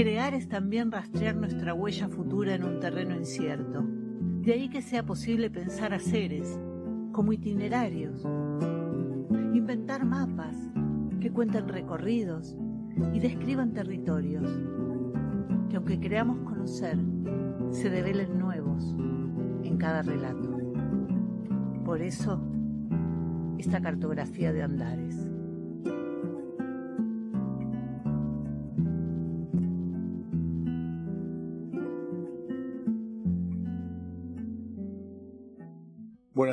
Crear es también rastrear nuestra huella futura en un terreno incierto. De ahí que sea posible pensar a seres como itinerarios, inventar mapas que cuenten recorridos y describan territorios, que aunque creamos conocer, se develen nuevos en cada relato. Por eso, esta cartografía de Andares.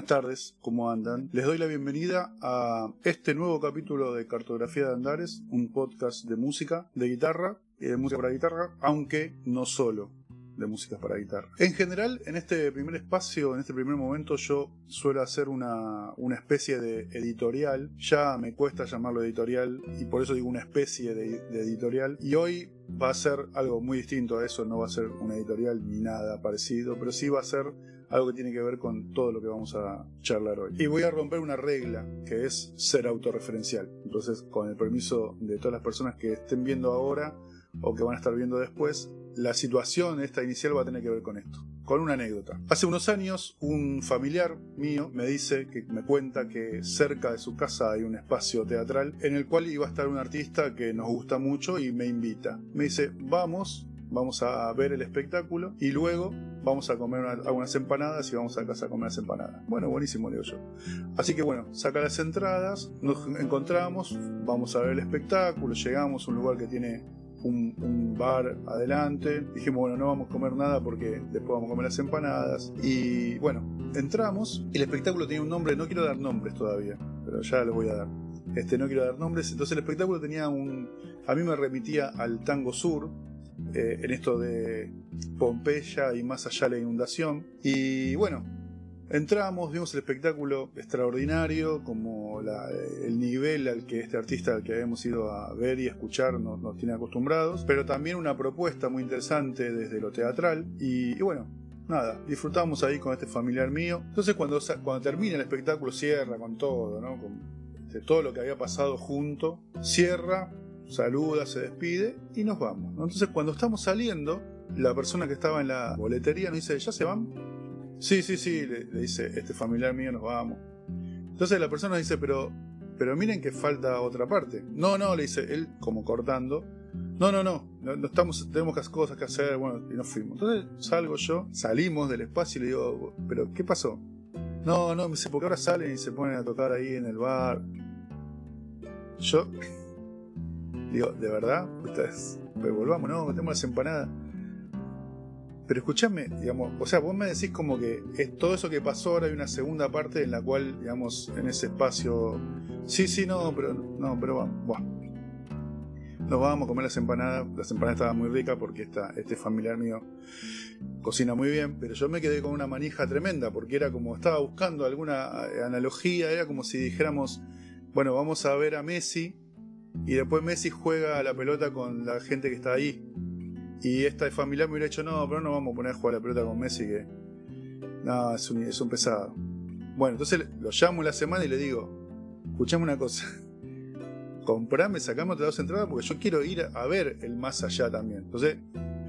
Tardes, ¿cómo andan? Les doy la bienvenida a este nuevo capítulo de Cartografía de Andares, un podcast de música, de guitarra y de música para guitarra, aunque no solo de música para guitarra. En general, en este primer espacio, en este primer momento, yo suelo hacer una, una especie de editorial. Ya me cuesta llamarlo editorial y por eso digo una especie de, de editorial. Y hoy va a ser algo muy distinto a eso, no va a ser una editorial ni nada parecido, pero sí va a ser algo que tiene que ver con todo lo que vamos a charlar hoy. Y voy a romper una regla que es ser autorreferencial. Entonces, con el permiso de todas las personas que estén viendo ahora o que van a estar viendo después, la situación esta inicial va a tener que ver con esto. Con una anécdota. Hace unos años, un familiar mío me dice, que me cuenta que cerca de su casa hay un espacio teatral en el cual iba a estar un artista que nos gusta mucho y me invita. Me dice, vamos, vamos a ver el espectáculo y luego vamos a comer algunas empanadas y vamos a casa a comer las empanadas. Bueno, buenísimo, digo yo. Así que bueno, saca las entradas, nos encontramos, vamos a ver el espectáculo, llegamos a un lugar que tiene un, bar adelante. Dijimos, bueno, no vamos a comer nada porque después vamos a comer las empanadas. Y bueno, entramos y el espectáculo tenía un nombre, no quiero dar nombres todavía, pero ya les voy a dar. Este, no quiero dar nombres. Entonces el espectáculo tenía un... A mí me remitía al tango sur, eh, en esto de Pompeya y más allá la inundación. Y bueno, entramos, vimos el espectáculo extraordinario, como el nivel al que este artista al que habíamos ido a ver y escuchar nos, tiene acostumbrados, pero también una propuesta muy interesante desde lo teatral. Y, bueno, nada, disfrutamos ahí con este familiar mío. Entonces cuando, cuando termina el espectáculo cierra con todo, ¿no? Con este, todo lo que había pasado junto, cierra saluda, se despide y nos vamos. Entonces cuando estamos saliendo, la persona que estaba en la boletería nos dice, ¿ya se van? Sí, sí, sí, le, dice, este familiar mío nos vamos. Entonces la persona dice, pero, pero miren que falta otra parte. No, no, le dice él como cortando. No, no, no, no, estamos, tenemos cosas que hacer, bueno, y nos fuimos. Entonces salgo yo, salimos del espacio y le digo, pero ¿qué pasó? No, no, me dice, porque ahora salen y se ponen a tocar ahí en el bar. Yo Digo, ¿de verdad? Ustedes, pero volvamos, no, metemos las empanadas. Pero escúchame, digamos, o sea, vos me decís como que es todo eso que pasó, ahora hay una segunda parte en la cual, digamos, en ese espacio, sí, sí, no, pero no, pero vamos, Nos vamos a comer las empanadas, las empanadas estaban muy ricas porque esta, este familiar mío cocina muy bien, pero yo me quedé con una manija tremenda porque era como, estaba buscando alguna eh, analogía, era como si dijéramos, bueno, vamos a ver a Messi y después Messi juega la pelota con la gente que está ahí. Y esta familiar me hubiera dicho, no, pero no vamos a poner a jugar la pelota con Messi, que. No, es un, es un pesado. Bueno, entonces lo llamo la semana y le digo, escuchame una cosa. Comprame, sacame otras dos entradas porque yo quiero ir a ver el más allá también. Entonces,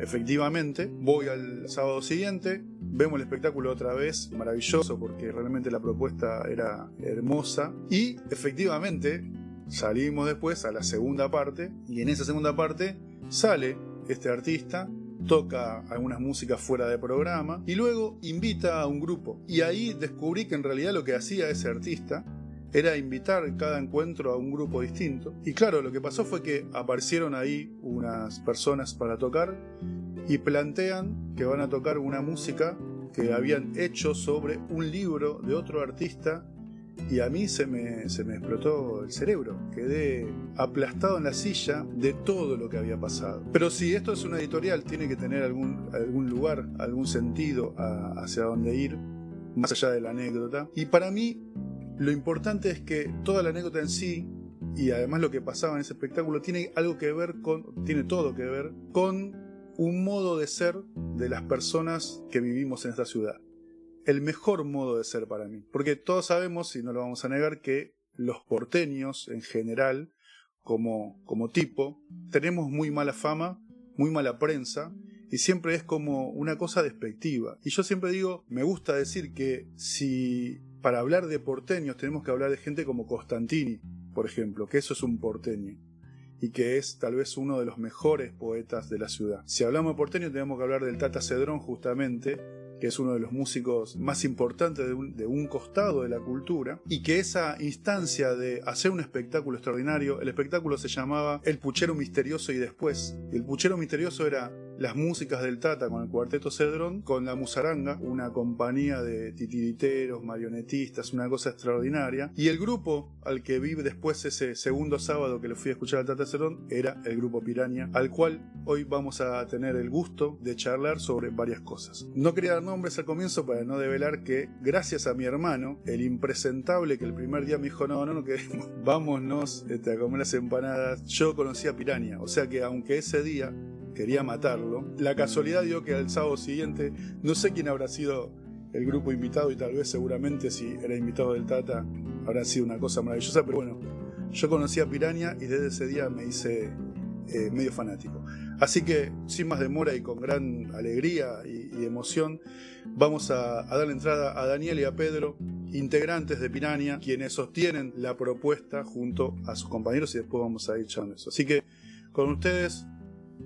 efectivamente, voy al sábado siguiente, vemos el espectáculo otra vez, maravilloso porque realmente la propuesta era hermosa. Y efectivamente, Salimos después a la segunda parte y en esa segunda parte sale este artista, toca algunas músicas fuera de programa y luego invita a un grupo. Y ahí descubrí que en realidad lo que hacía ese artista era invitar cada encuentro a un grupo distinto. Y claro, lo que pasó fue que aparecieron ahí unas personas para tocar y plantean que van a tocar una música que habían hecho sobre un libro de otro artista y a mí se me, se me explotó el cerebro. Quedé aplastado en la silla de todo lo que había pasado. Pero si esto es una editorial, tiene que tener algún, algún lugar, algún sentido hacia dónde ir, más allá de la anécdota. Y para mí, lo importante es que toda la anécdota en sí, y además lo que pasaba en ese espectáculo, tiene algo que ver con, tiene todo que ver con un modo de ser de las personas que vivimos en esta ciudad el mejor modo de ser para mí. Porque todos sabemos, y no lo vamos a negar, que los porteños en general, como, como tipo, tenemos muy mala fama, muy mala prensa y siempre es como una cosa despectiva. Y yo siempre digo, me gusta decir que si para hablar de porteños tenemos que hablar de gente como Costantini, por ejemplo, que eso es un porteño y que es tal vez uno de los mejores poetas de la ciudad. Si hablamos de porteño tenemos que hablar del Tata Cedrón justamente, que es uno de los músicos más importantes de un, costado de la cultura, y que esa instancia de hacer un espectáculo extraordinario, el espectáculo se llamaba El Puchero Misterioso y después. El Puchero Misterioso era las músicas del Tata con el Cuarteto Cedrón, con la Musaranga, una compañía de titiriteros, marionetistas, una cosa extraordinaria, y el grupo al que vi después ese segundo sábado que le fui a escuchar al Tata Cedrón era el grupo Piraña, al cual hoy vamos a tener el gusto de charlar sobre varias cosas. No quería dar nombres al comienzo para no develar que gracias a mi hermano, el impresentable que el primer día me dijo, no, no, no, que vámonos este, a comer las empanadas, yo conocí a Piraña, o sea que aunque ese día quería matarlo. La casualidad dio que al sábado siguiente, no sé quién habrá sido el grupo invitado y tal vez seguramente si era invitado del Tata habrá sido una cosa maravillosa, pero bueno, yo conocí a Piraña y desde ese día me hice eh, medio fanático. Así que sin más demora y con gran alegría y, emoción, vamos a, a dar entrada a Daniel y a Pedro, integrantes de Piraña, quienes sostienen la propuesta junto a sus compañeros y después vamos a ir echando eso. Así que con ustedes,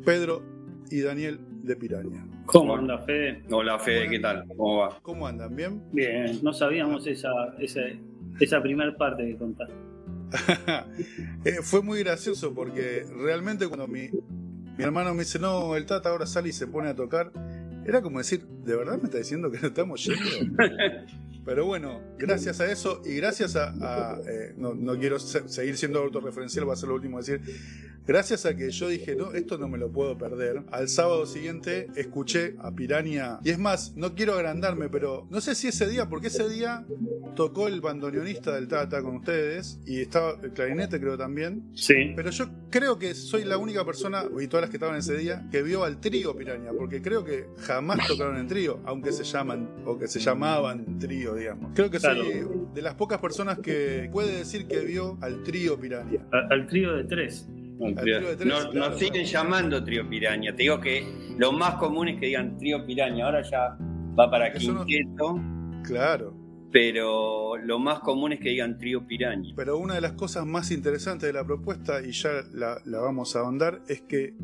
Pedro y Daniel de Piraña. ¿Cómo anda, Fede? Hola, Fede, ¿qué tal? ¿Cómo va? ¿Cómo andan? ¿Bien? Bien, no sabíamos esa, esa, esa primera parte que contaste. Eh, fue muy gracioso porque realmente cuando mi, mi hermano me dice, no, el Tata ahora sale y se pone a tocar, era como decir, ¿de verdad me está diciendo que no estamos yendo? Pero bueno, gracias a eso y gracias a. Eh, no, no, quiero seguir siendo autorreferencial, va a ser lo último a decir. Gracias a que yo dije, no, esto no me lo puedo perder. Al sábado siguiente escuché a Piranha. Y es más, no quiero agrandarme, pero no sé si ese día, porque ese día tocó el bandoneonista del Tata con ustedes y estaba el clarinete, creo también. Sí. Pero yo creo que soy la única persona, y todas las que estaban ese día, que vio al trío Piranha, porque creo que jamás tocaron en trío, aunque se llaman, o que se llamaban trío, digamos. Creo que soy de las pocas personas que puede decir que vio al trío Piranha. al trío de tres. Nos, siguen llamando trío piraña. Te digo que lo más común es que digan trío piraña. Ahora ya va para quinteto. Claro. Pero lo más común es que digan trío piraña. Pero una de las cosas más interesantes de la propuesta, y ya la, la vamos a ahondar, es que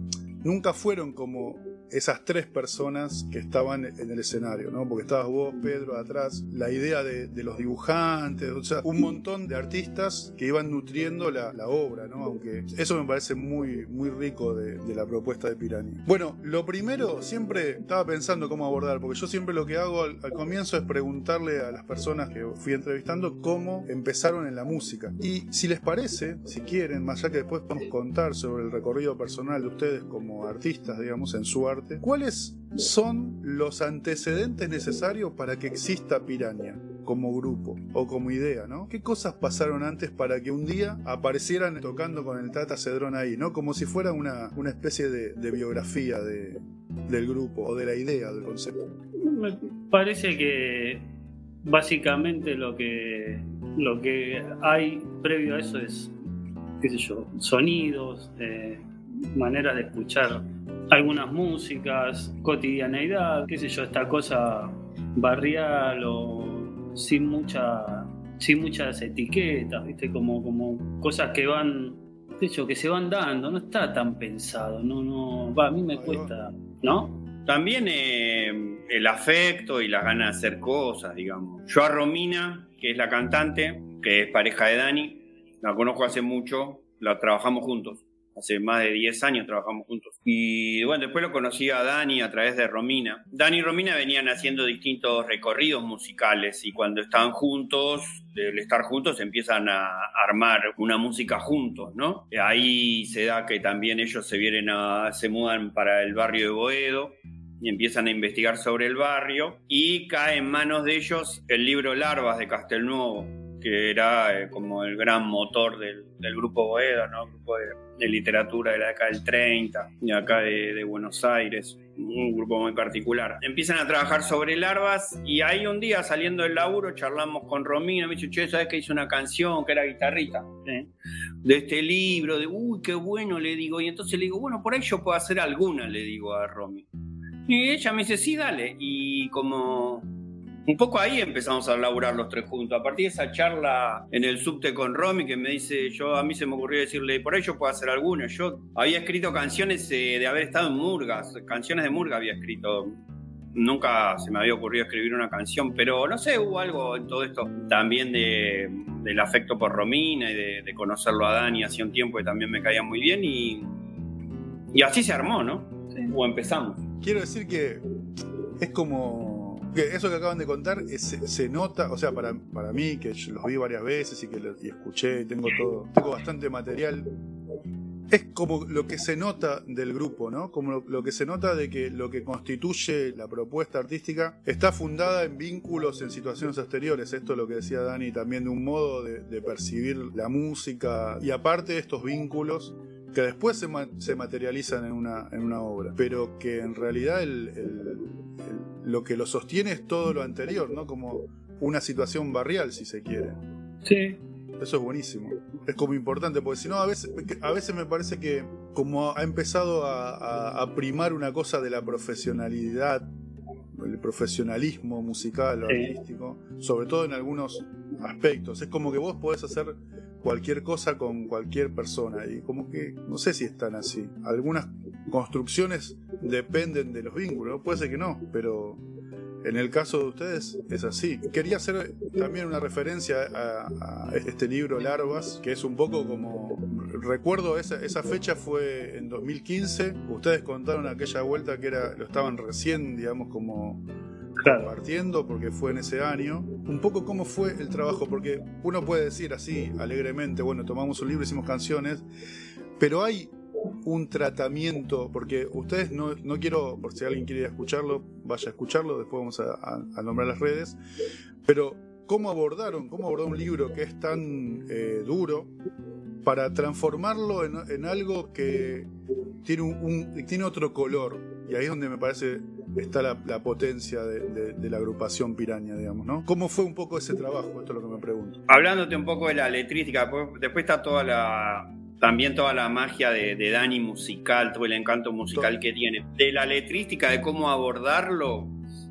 nunca fueron como esas tres personas que estaban en el escenario, ¿no? Porque estabas vos, Pedro, atrás, la idea de, los dibujantes, o sea, un montón de artistas que iban nutriendo la, obra, ¿no? Aunque eso me parece muy, muy rico de, la propuesta de Piranha. Bueno, lo primero, siempre estaba pensando cómo abordar, porque yo siempre lo que hago al, comienzo es preguntarle a las personas que fui entrevistando cómo empezaron en la música. Y si les parece, si quieren, más allá que después podemos contar sobre el recorrido personal de ustedes como artistas, digamos, en su arte, ¿cuáles son los antecedentes necesarios para que exista Piraña como grupo o como idea, ¿no? ¿Qué cosas pasaron antes para que un día aparecieran tocando con el Tata Cedrón ahí, ¿no? Como si fuera una, una especie de, biografía de, del grupo o de la idea, del concepto. Me parece que básicamente lo que, lo que hay previo a eso es, qué sé yo, sonidos, eh, maneras de escuchar algunas músicas, cotidianeidad, qué sé yo, esta cosa barrial o sin mucha sin muchas etiquetas, ¿viste? Como, como cosas que van, sé yo, que se van dando, no está tan pensado, no, no, va, a mí me cuesta, ¿no? También eh, el afecto y las ganas de hacer cosas, digamos. Yo a Romina, que es la cantante, que es pareja de Dani, la conozco hace mucho, la trabajamos juntos hace más de 10 años trabajamos juntos. Y bueno, después lo conocí a Dani a través de Romina. Dani y Romina venían haciendo distintos recorridos musicales y cuando estaban juntos, del estar juntos, empiezan a armar una música juntos, ¿no? Ahí se da que también ellos se vienen a, se mudan para el barrio de Boedo y empiezan a investigar sobre el barrio y cae en manos de ellos el libro Larvas de Castelnuovo que era eh, como el gran motor del, grupo Boedo, ¿no? grupo de, literatura de la década del 30, de acá de, Buenos Aires, un grupo muy particular. Empiezan a trabajar sobre larvas y ahí un día saliendo del laburo charlamos con Romina, me dice, che, ¿sabes que hice una canción que era guitarrita? De este libro, de, uy, qué bueno, le digo, y entonces le digo, bueno, por ahí yo puedo hacer alguna, le digo a Romy. Y ella me dice, sí, dale, y como un poco ahí empezamos a laburar los tres juntos. A partir de esa charla en el subte con Romy, que me dice, yo a mí se me ocurrió decirle, por ahí yo puedo hacer alguna. Yo había escrito canciones eh, de haber estado en Murgas, canciones de Murga había escrito. Nunca se me había ocurrido escribir una canción, pero no sé, hubo algo en todo esto también de, del afecto por Romina y de, conocerlo a Dani hace un tiempo que también me caía muy bien y, y así se armó, ¿no? O empezamos. Quiero decir que es como eso que acaban de contar se, nota, o sea, para, para mí, que los vi varias veces y que y escuché, tengo tengo bastante material. Es como lo que se nota del grupo, ¿no? Como lo, que se nota de que lo que constituye la propuesta artística está fundada en vínculos en situaciones exteriores. Esto es lo que decía Dani también de un modo de, percibir la música. Y aparte de estos vínculos, que después se, se, materializan en una, en una obra, pero que en realidad el, lo que lo sostiene es todo lo anterior, ¿no? Como una situación barrial, si se quiere. Sí. Eso es buenísimo. Es como importante, porque si no, a veces, a veces me parece que como ha empezado a, primar una cosa de la profesionalidad, el profesionalismo musical o artístico, sobre todo en algunos aspectos. Es como que vos podés hacer cualquier cosa con cualquier persona y como que no sé si están así. Algunas construcciones dependen de los vínculos, puede ser que no, pero en el caso de ustedes es así. Quería hacer también una referencia a, este libro Larvas, que es un poco como... Recuerdo esa, esa fecha fue en 2015, ustedes contaron aquella vuelta que era lo estaban recién, digamos, como compartiendo porque fue en ese año. Un poco cómo fue el trabajo, porque uno puede decir así alegremente, bueno, tomamos un libro, hicimos canciones, pero hay un tratamiento, porque ustedes no, no quiero, por si alguien quiere escucharlo, vaya a escucharlo, después vamos a, nombrar las redes, pero ¿cómo abordaron, cómo abordó un libro que es tan eh, duro para transformarlo en, algo que tiene, un, tiene otro color? Y ahí es donde me parece está la, potencia de, la agrupación Piraña, digamos, ¿no? ¿Cómo fue un poco ese trabajo? Esto es lo que me pregunto. Hablándote un poco de la letrística, después está toda la, también toda la magia de, Dani musical, todo el encanto musical que tiene. De la letrística, de cómo abordarlo,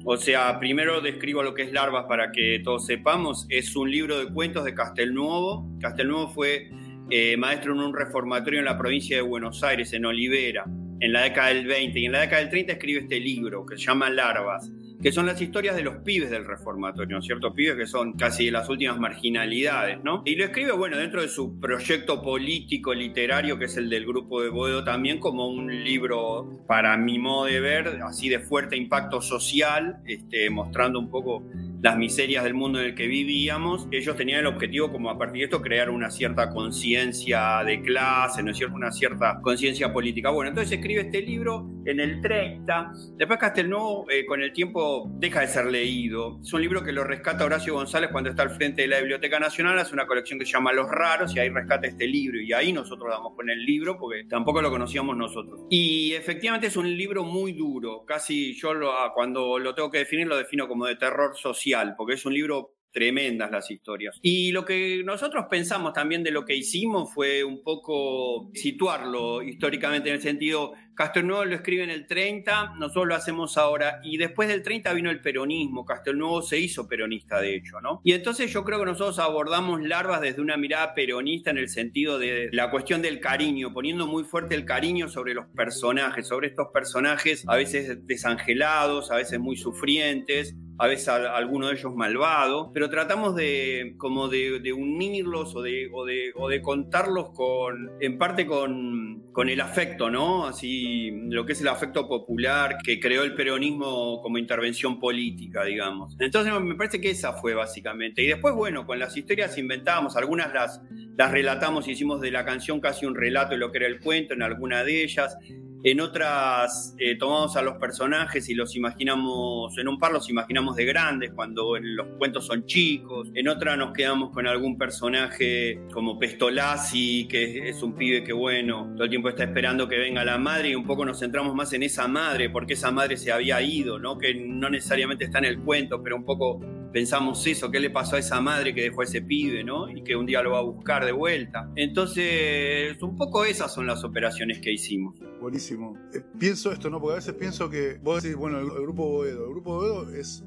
o sea, primero describo lo que es Larvas para que todos sepamos. Es un libro de cuentos de Castelnuovo. Castelnuovo fue eh, maestro en un reformatorio en la provincia de Buenos Aires, en Olivera, en la década del 20. Y en la década del 30 escribe este libro que se llama Larvas que son las historias de los pibes del reformatorio, ¿cierto? Pibes que son casi de las últimas marginalidades, ¿no? Y lo escribe, bueno, dentro de su proyecto político literario, que es el del grupo de Boedo, también como un libro, para mi modo de ver, así de fuerte impacto social, este, mostrando un poco las miserias del mundo en el que vivíamos, ellos tenían el objetivo, como a partir de esto, crear una cierta conciencia de clase, ¿no es cierto? Una cierta conciencia política. Bueno, entonces escribe este libro en el 30. Después Castelnuovo, eh, con el tiempo, deja de ser leído. Es un libro que lo rescata Horacio González cuando está al frente de la Biblioteca Nacional. Hace una colección que se llama Los Raros y ahí rescata este libro. Y ahí nosotros damos con el libro porque tampoco lo conocíamos nosotros. Y efectivamente es un libro muy duro. Casi yo lo, ah, cuando lo tengo que definir lo defino como de terror social porque es un libro tremendas las historias. Y lo que nosotros pensamos también de lo que hicimos fue un poco situarlo históricamente en el sentido, Castelnuovo lo escribe en el 30, nosotros lo hacemos ahora, y después del 30 vino el peronismo, Castelnuovo se hizo peronista de hecho, ¿no? Y entonces yo creo que nosotros abordamos larvas desde una mirada peronista en el sentido de la cuestión del cariño, poniendo muy fuerte el cariño sobre los personajes, sobre estos personajes a veces desangelados, a veces muy sufrientes, a veces alguno de ellos malvado, pero tratamos de como de, unirlos o de, o de, o de contarlos con, en parte con, con el afecto, ¿no? Así, lo que es el afecto popular que creó el peronismo como intervención política, digamos. Entonces me parece que esa fue básicamente. Y después, bueno, con las historias inventábamos, algunas las, las relatamos, hicimos de la canción casi un relato de lo que era el cuento en alguna de ellas. En otras eh, tomamos a los personajes y los imaginamos, en un par los imaginamos de grandes, cuando los cuentos son chicos. En otra nos quedamos con algún personaje como Pestolazzi, que es un pibe que, bueno, todo el tiempo está esperando que venga la madre y un poco nos centramos más en esa madre, porque esa madre se había ido, ¿no? Que no necesariamente está en el cuento, pero un poco pensamos eso, qué le pasó a esa madre que dejó a ese pibe, ¿no? Y que un día lo va a buscar de vuelta. Entonces, un poco esas son las operaciones que hicimos. Buenísimo. Eh, pienso esto, ¿no? Porque a veces pienso que vos decís, bueno, el, grupo Boedo. El grupo Boedo es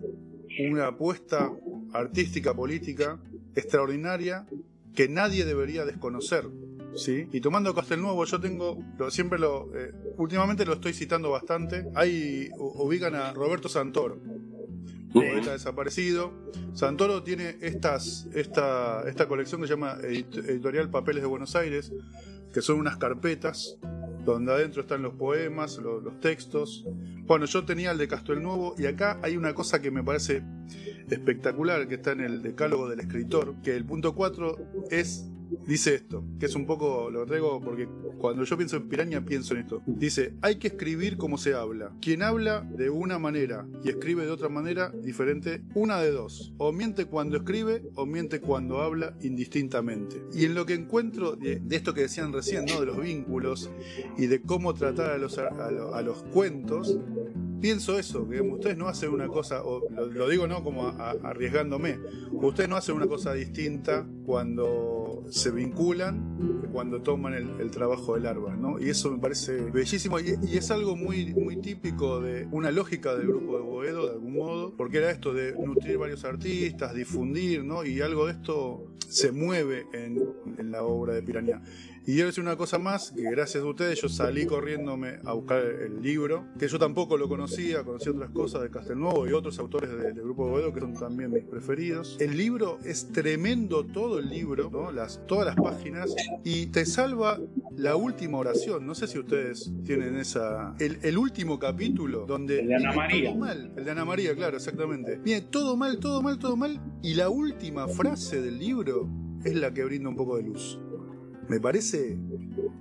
una apuesta artística, política, extraordinaria, que nadie debería desconocer. ¿Sí? Y tomando Castelnuovo, yo tengo, siempre lo, eh, últimamente lo estoy citando bastante. Ahí ubican a Roberto Santoro, poeta desaparecido. Santoro tiene estas, esta, esta colección que se llama Editorial Papeles de Buenos Aires, que son unas carpetas donde adentro están los poemas, los, textos. Bueno, yo tenía el de Castelnuovo y acá hay una cosa que me parece espectacular que está en el decálogo del escritor, que el punto 4 es dice esto, que es un poco, lo traigo porque cuando yo pienso en piraña pienso en esto. Dice, hay que escribir como se habla. Quien habla de una manera y escribe de otra manera diferente, una de dos. O miente cuando escribe o miente cuando habla indistintamente. Y en lo que encuentro de, esto que decían recién, ¿no? De los vínculos y de cómo tratar a los, a los cuentos, pienso eso, que ustedes no hacen una cosa, o lo, digo no como arriesgándome, ustedes no hacen una cosa distinta cuando se vinculan, cuando toman el, trabajo del árbol, ¿no? Y eso me parece bellísimo y, es algo muy, muy típico de una lógica del grupo de Boedo, de algún modo, porque era esto de nutrir varios artistas, difundir, ¿no? Y algo de esto se mueve en, en la obra de Piranha. Y yo decir una cosa más, que gracias a ustedes yo salí corriéndome a buscar el libro, que yo tampoco lo conocía, conocí otras cosas de Castelnuovo y otros autores del grupo Boedo que son también mis preferidos. El libro es tremendo todo el libro, ¿no? las, todas las páginas, y te salva la última oración. No sé si ustedes tienen esa. El, último capítulo, donde. El de Ana María. mal. El de Ana María, claro, exactamente. Viene todo mal, todo mal, todo mal, y la última frase del libro es la que brinda un poco de luz me parece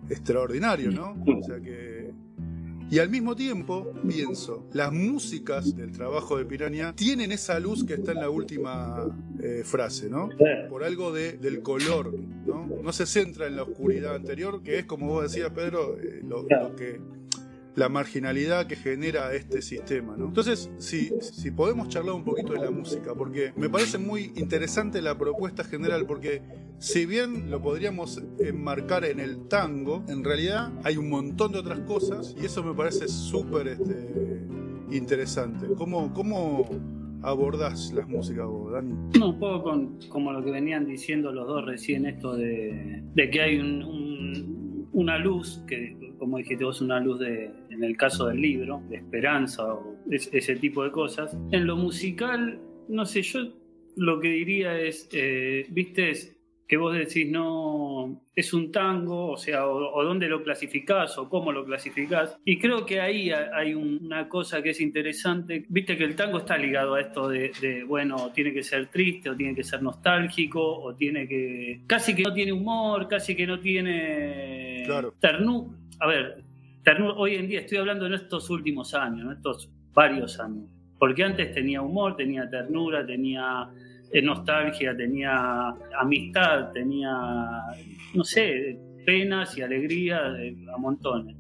extraordinario, ¿no? O sea que... Y al mismo tiempo, pienso, las músicas del trabajo de Piranha tienen esa luz que está en la última eh, frase, ¿no? Por algo de, del color, ¿no? No se centra en la oscuridad anterior, que es, como vos decías, Pedro, eh, lo, que la marginalidad que genera este sistema. ¿no? Entonces, si, si podemos charlar un poquito de la música, porque me parece muy interesante la propuesta general, porque si bien lo podríamos enmarcar en el tango, en realidad hay un montón de otras cosas y eso me parece súper este, interesante. ¿Cómo, cómo abordás las músicas vos, Dani? un poco con, como lo que venían diciendo los dos recién, esto de, que hay una luz que como dijiste vos, una luz de, en el caso del libro, de esperanza o ese tipo de cosas. En lo musical, no sé, yo lo que diría es, eh, viste, que vos decís, no, es un tango, o sea, o, dónde lo clasificás o cómo lo clasificás. Y creo que ahí hay una cosa que es interesante. Viste que el tango está ligado a esto de, bueno, tiene que ser triste o tiene que ser nostálgico o tiene que... Casi que no tiene humor, casi que no tiene claro. ternura a ver, hoy en día estoy hablando en estos últimos años, en estos varios años, porque antes tenía humor, tenía ternura, tenía nostalgia, tenía amistad, tenía, no sé, penas y alegrías a montones.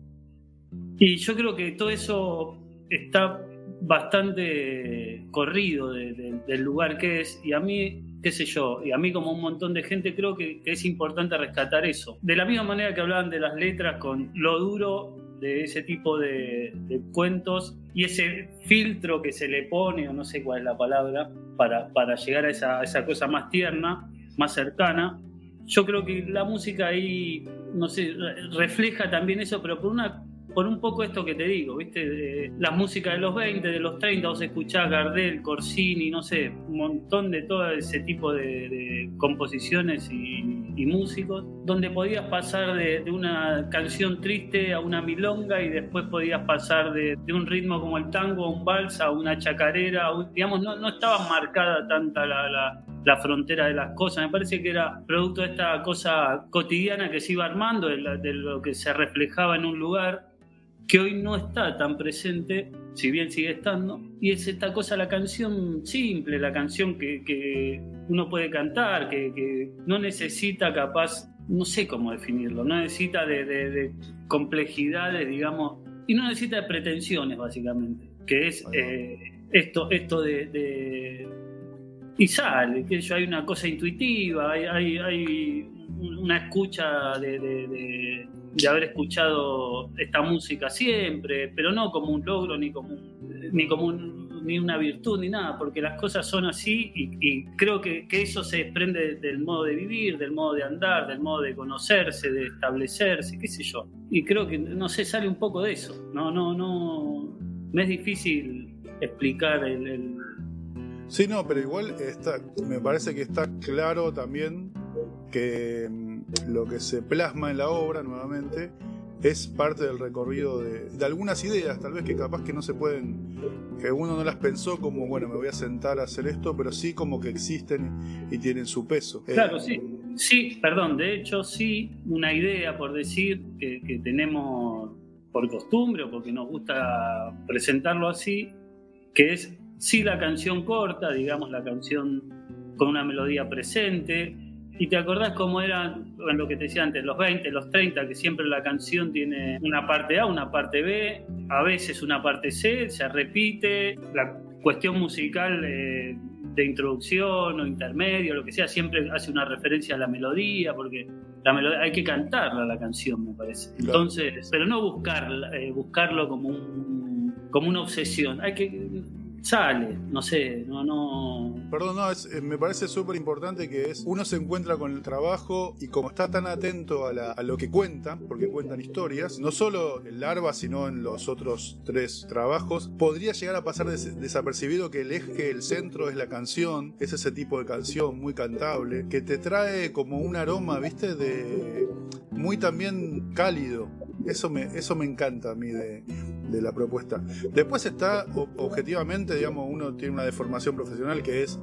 Y yo creo que todo eso está bastante corrido del lugar que es, y a mí qué sé yo, y a mí como un montón de gente creo que, es importante rescatar eso. De la misma manera que hablaban de las letras con lo duro de ese tipo de, cuentos y ese filtro que se le pone, o no sé cuál es la palabra, para, para llegar a esa, a esa cosa más tierna, más cercana. Yo creo que la música ahí, no sé, refleja también eso, pero por una por un poco esto que te digo, ¿viste? De la música de los 20, de los 30, vos escuchás Gardel, Corsini, no sé, un montón de todo ese tipo de, composiciones y, músicos, donde podías pasar de, una canción triste a una milonga y después podías pasar de, un ritmo como el tango a un vals, a una chacarera, digamos, no, no estaba marcada tanta la, la frontera de las cosas. Me parece que era producto de esta cosa cotidiana que se iba armando, de, lo que se reflejaba en un lugar que hoy no está tan presente, si bien sigue estando, y es esta cosa, la canción simple, la canción que, uno puede cantar, que, no necesita capaz, no sé cómo definirlo, no necesita de, complejidades, digamos, y no necesita de pretensiones, básicamente, que es eh, esto, esto de, Y sale, que hay una cosa intuitiva, hay, hay una escucha de, haber escuchado esta música siempre, pero no como un logro ni como, ni como ni una virtud ni nada, porque las cosas son así y, creo que, eso se desprende del modo de vivir, del modo de andar, del modo de conocerse, de establecerse, qué sé yo. Y creo que, no sé, sale un poco de eso. No, no, no, me es difícil explicar el... Sí, no, pero igual está, me parece que está claro también que mm, lo que se plasma en la obra nuevamente es parte del recorrido de, algunas ideas, tal vez que capaz que no se pueden, que uno no las pensó como, bueno, me voy a sentar a hacer esto, pero sí como que existen y tienen su peso. Eh, claro, sí. Sí, perdón, de hecho sí, una idea por decir que, que tenemos por costumbre o porque nos gusta presentarlo así, que es sí la canción corta, digamos la canción con una melodía presente, y te acordás cómo eran, lo que te decía antes, los 20, los 30, que siempre la canción tiene una parte A, una parte B, a veces una parte C, se repite. La cuestión musical eh, de introducción o intermedio, lo que sea, siempre hace una referencia a la melodía, porque la melodía, hay que cantarla la canción, me parece. Entonces, pero no buscar, eh, buscarlo como, un, como una obsesión. Hay que sale, no sé, no, no. Perdón, no, eh, me parece súper importante que es, uno se encuentra con el trabajo y como está tan atento a, lo que cuentan, porque cuentan historias, no solo en Larva, sino en los otros tres trabajos, podría llegar a pasar desapercibido que el eje, el centro es la canción, es ese tipo de canción muy cantable, que te trae como un aroma, viste, de muy también cálido. Eso eso me encanta a mí de, de la propuesta. Después está, objetivamente, digamos, uno tiene una deformación profesional que es,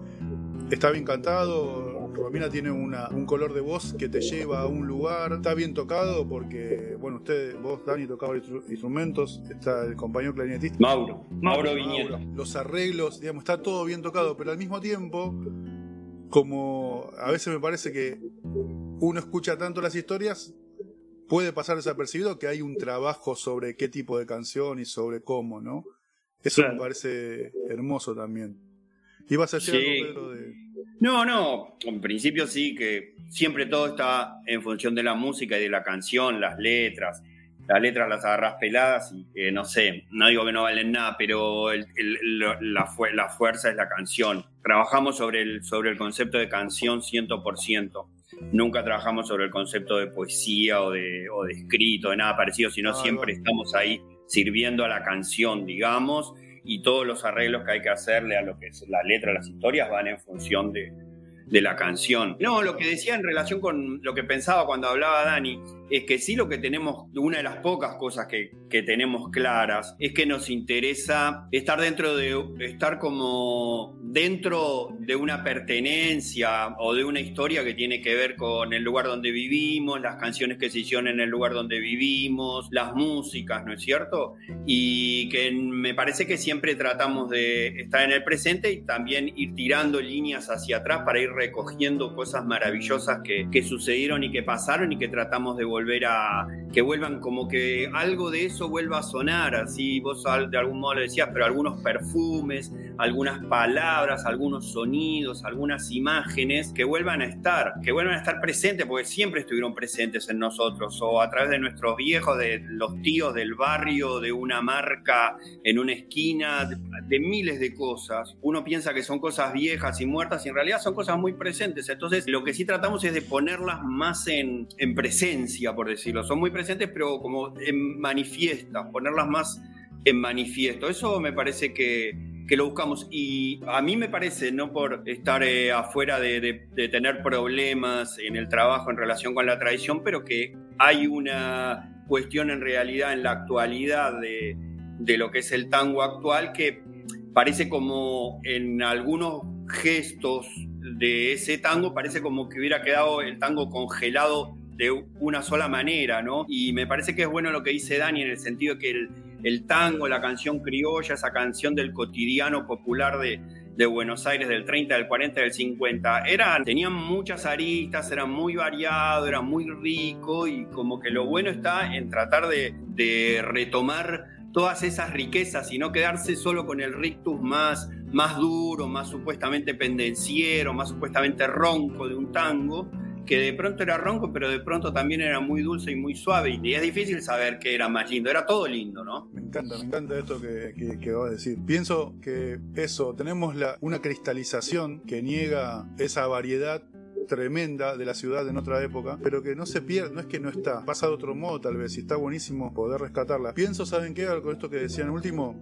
está bien cantado, Romina tiene una, un color de voz que te lleva a un lugar, está bien tocado porque, bueno, usted, vos, Dani, tocaba instrumentos, está el compañero clarinetista. Mauro, Mauro, Mauro Los arreglos, digamos, está todo bien tocado, pero al mismo tiempo, como a veces me parece que uno escucha tanto las historias, puede pasar desapercibido que hay un trabajo sobre qué tipo de canción y sobre cómo, ¿no? Eso me parece hermoso también. ¿Ibas a decir algo, Pedro, de... No, no, en principio sí, que siempre todo está en función de la música y de la canción, las letras. Las letras las agarras peladas y no sé, no digo que no valen nada, pero la, la, fuerza es la canción. Trabajamos sobre el, sobre el concepto de canción 100%. Nunca trabajamos sobre el concepto de poesía o de, o de escrito, de nada parecido, sino ah, siempre estamos ahí sirviendo a la canción, digamos, y todos los arreglos que hay que hacerle a lo que es la letra, las historias van en función de, de la canción. No, lo que decía en relación con lo que pensaba cuando hablaba Dani, es que sí lo que tenemos, una de las pocas cosas que, que, tenemos claras, es que nos interesa estar dentro de, estar como dentro de una pertenencia o de una historia que tiene que ver con el lugar donde vivimos, las canciones que se hicieron en el lugar donde vivimos, las músicas, ¿no es cierto? Y que me parece que siempre tratamos de estar en el presente y también ir tirando líneas hacia atrás para ir recogiendo cosas maravillosas que, que sucedieron y que pasaron y que tratamos de volver a, que vuelvan como que algo de eso vuelva a sonar, así vos de algún modo lo decías, pero algunos perfumes, algunas palabras, algunos sonidos, algunas imágenes que vuelvan a estar, que vuelvan a estar presentes, porque siempre estuvieron presentes en nosotros, o a través de nuestros viejos, de los tíos del barrio, de una marca en una esquina, de, miles de cosas. Uno piensa que son cosas viejas y muertas y en realidad son cosas muy presentes. Entonces lo que sí tratamos es de ponerlas más en, en presencia por decirlo. Son muy presentes, pero como en manifiestas, ponerlas más en manifiesto. Eso me parece que, que lo buscamos. Y a mí me parece, no por estar eh, afuera de, tener problemas en el trabajo en relación con la tradición, pero que hay una cuestión en realidad en la actualidad de, de lo que es el tango actual que parece como en algunos gestos de ese tango, parece como que hubiera quedado el tango congelado de una sola manera, ¿no? Y me parece que es bueno lo que dice Dani en el sentido que el, tango, la canción criolla, esa canción del cotidiano popular de, Buenos Aires del 30, del 40, del 50, eran, tenían muchas aristas, eran muy variado, era muy rico y como que lo bueno está en tratar de, de retomar todas esas riquezas y no quedarse solo con el rictus más, más duro, más supuestamente pendenciero, más supuestamente ronco de un tango, que de pronto era ronco, pero de pronto también era muy dulce y muy suave. Y es difícil saber qué era más lindo, era todo lindo, ¿no? Me encanta, me encanta esto que, que, vas a decir. Pienso que eso, tenemos la, una cristalización que niega esa variedad tremenda de la ciudad en otra época, pero que no se pierde, no es que no está, pasa de otro modo tal vez, y está buenísimo poder rescatarla. Pienso, ¿saben qué? Con esto que decían último,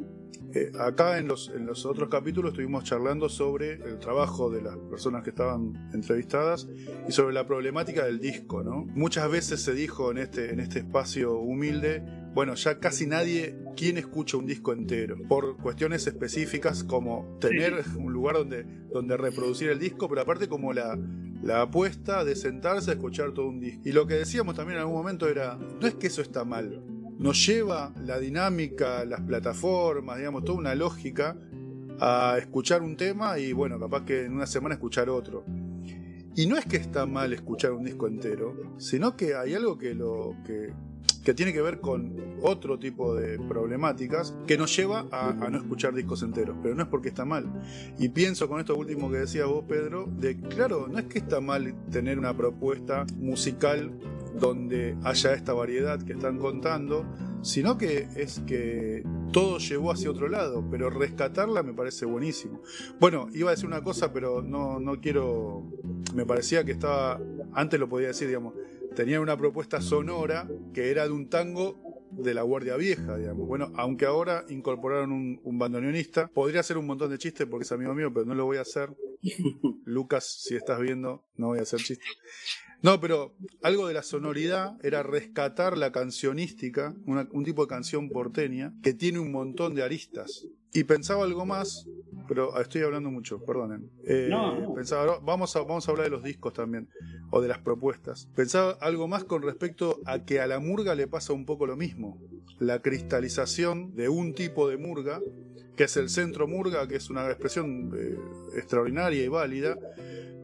eh, acá en los, en los otros capítulos estuvimos charlando sobre el trabajo de las personas que estaban entrevistadas y sobre la problemática del disco, ¿no? Muchas veces se dijo en este, en este espacio humilde, bueno, ya casi nadie, ¿quién escucha un disco entero? Por cuestiones específicas como tener un lugar donde, donde reproducir el disco, pero aparte como la, la apuesta de sentarse a escuchar todo un disco. Y lo que decíamos también en algún momento era, no es que eso está mal, nos lleva la dinámica, las plataformas, digamos, toda una lógica a escuchar un tema y bueno, capaz que en una semana escuchar otro. Y no es que está mal escuchar un disco entero, sino que hay algo que lo que tiene que ver con otro tipo de problemáticas que nos lleva a, no escuchar discos enteros, pero no es porque está mal. Y pienso con esto último que decías vos, Pedro, de claro, no es que está mal tener una propuesta musical donde haya esta variedad que están contando, sino que es que todo llevó hacia otro lado, pero rescatarla me parece buenísimo. Bueno, iba a decir una cosa, pero no, no quiero, me parecía que estaba, antes lo podía decir, digamos, tenía una propuesta sonora que era de un tango de la Guardia Vieja, digamos. Bueno, aunque ahora incorporaron un, un bandoneonista, podría hacer un montón de chistes porque es amigo mío, pero no lo voy a hacer. Lucas, si estás viendo, no voy a hacer chistes. No, pero algo de la sonoridad era rescatar la cancionística, un tipo de canción porteña, que tiene un montón de aristas. Y pensaba algo más, pero estoy hablando mucho, perdonen. Eh, no, Pensaba, vamos a, vamos a hablar de los discos también, o de las propuestas. Pensaba algo más con respecto a que a la murga le pasa un poco lo mismo. La cristalización de un tipo de murga, que es el centro murga, que es una expresión eh, extraordinaria y válida,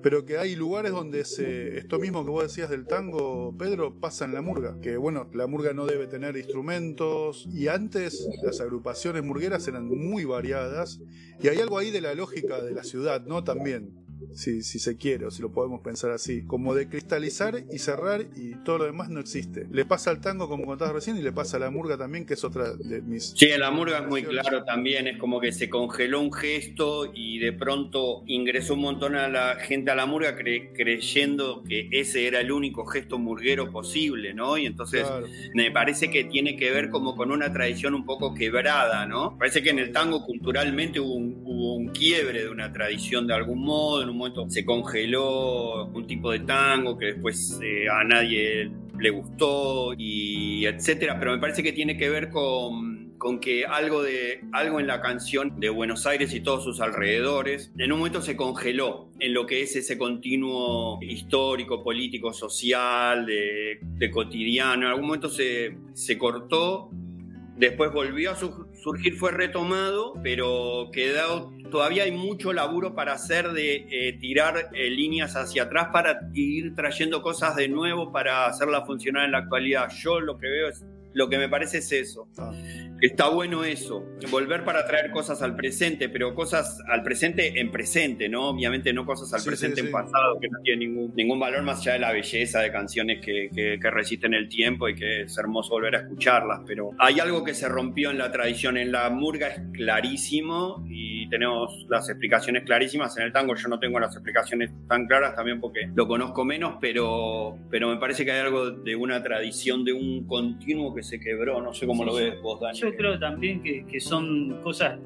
pero que hay lugares donde se, esto mismo que vos decías del tango, Pedro, pasa en la murga. Que bueno, la murga no debe tener instrumentos y antes las agrupaciones murgueras eran muy variadas y hay algo ahí de la lógica de la ciudad, ¿no? También si, si se quiere, o si lo podemos pensar así, como de cristalizar y cerrar y todo lo demás no existe. Le pasa al tango, como contabas recién, y le pasa a la murga también, que es otra de mis... Sí, en la murga es muy claro también, es como que se congeló un gesto y de pronto ingresó un montón a la gente a la murga creyendo que ese era el único gesto murguero posible, ¿no? Y entonces claro. me parece que tiene que ver como con una tradición un poco quebrada, ¿no? Parece que en el tango culturalmente hubo un, hubo un quiebre de una tradición de algún modo, en un momento se congeló un tipo de tango que después eh, a nadie le gustó y etcétera, pero me parece que tiene que ver con, con, que algo, de, algo en la canción de Buenos Aires y todos sus alrededores en un momento se congeló en lo que es ese continuo histórico, político, social, de, de cotidiano, en algún momento se, se cortó Después volvió a surgir, fue retomado, pero quedó, todavía hay mucho laburo para hacer de eh, tirar eh, líneas hacia atrás para ir trayendo cosas de nuevo para hacerla funcionar en la actualidad. Yo lo que veo es, lo que me parece es eso. Ah. Está bueno eso, volver para traer cosas al presente, pero cosas al presente en presente, ¿no? Obviamente no cosas al sí, presente sí, en sí. pasado, que no tienen ningún, ningún valor más allá de la belleza de canciones que, que, que, resisten el tiempo y que es hermoso volver a escucharlas. Pero hay algo que se rompió en la tradición, en la murga es clarísimo y tenemos las explicaciones clarísimas. En el tango yo no tengo las explicaciones tan claras también porque lo conozco menos, pero, pero me parece que hay algo de una tradición, de un continuo que se quebró. No sé cómo lo ves vos, Dani. Yo creo también que, que, son cosas,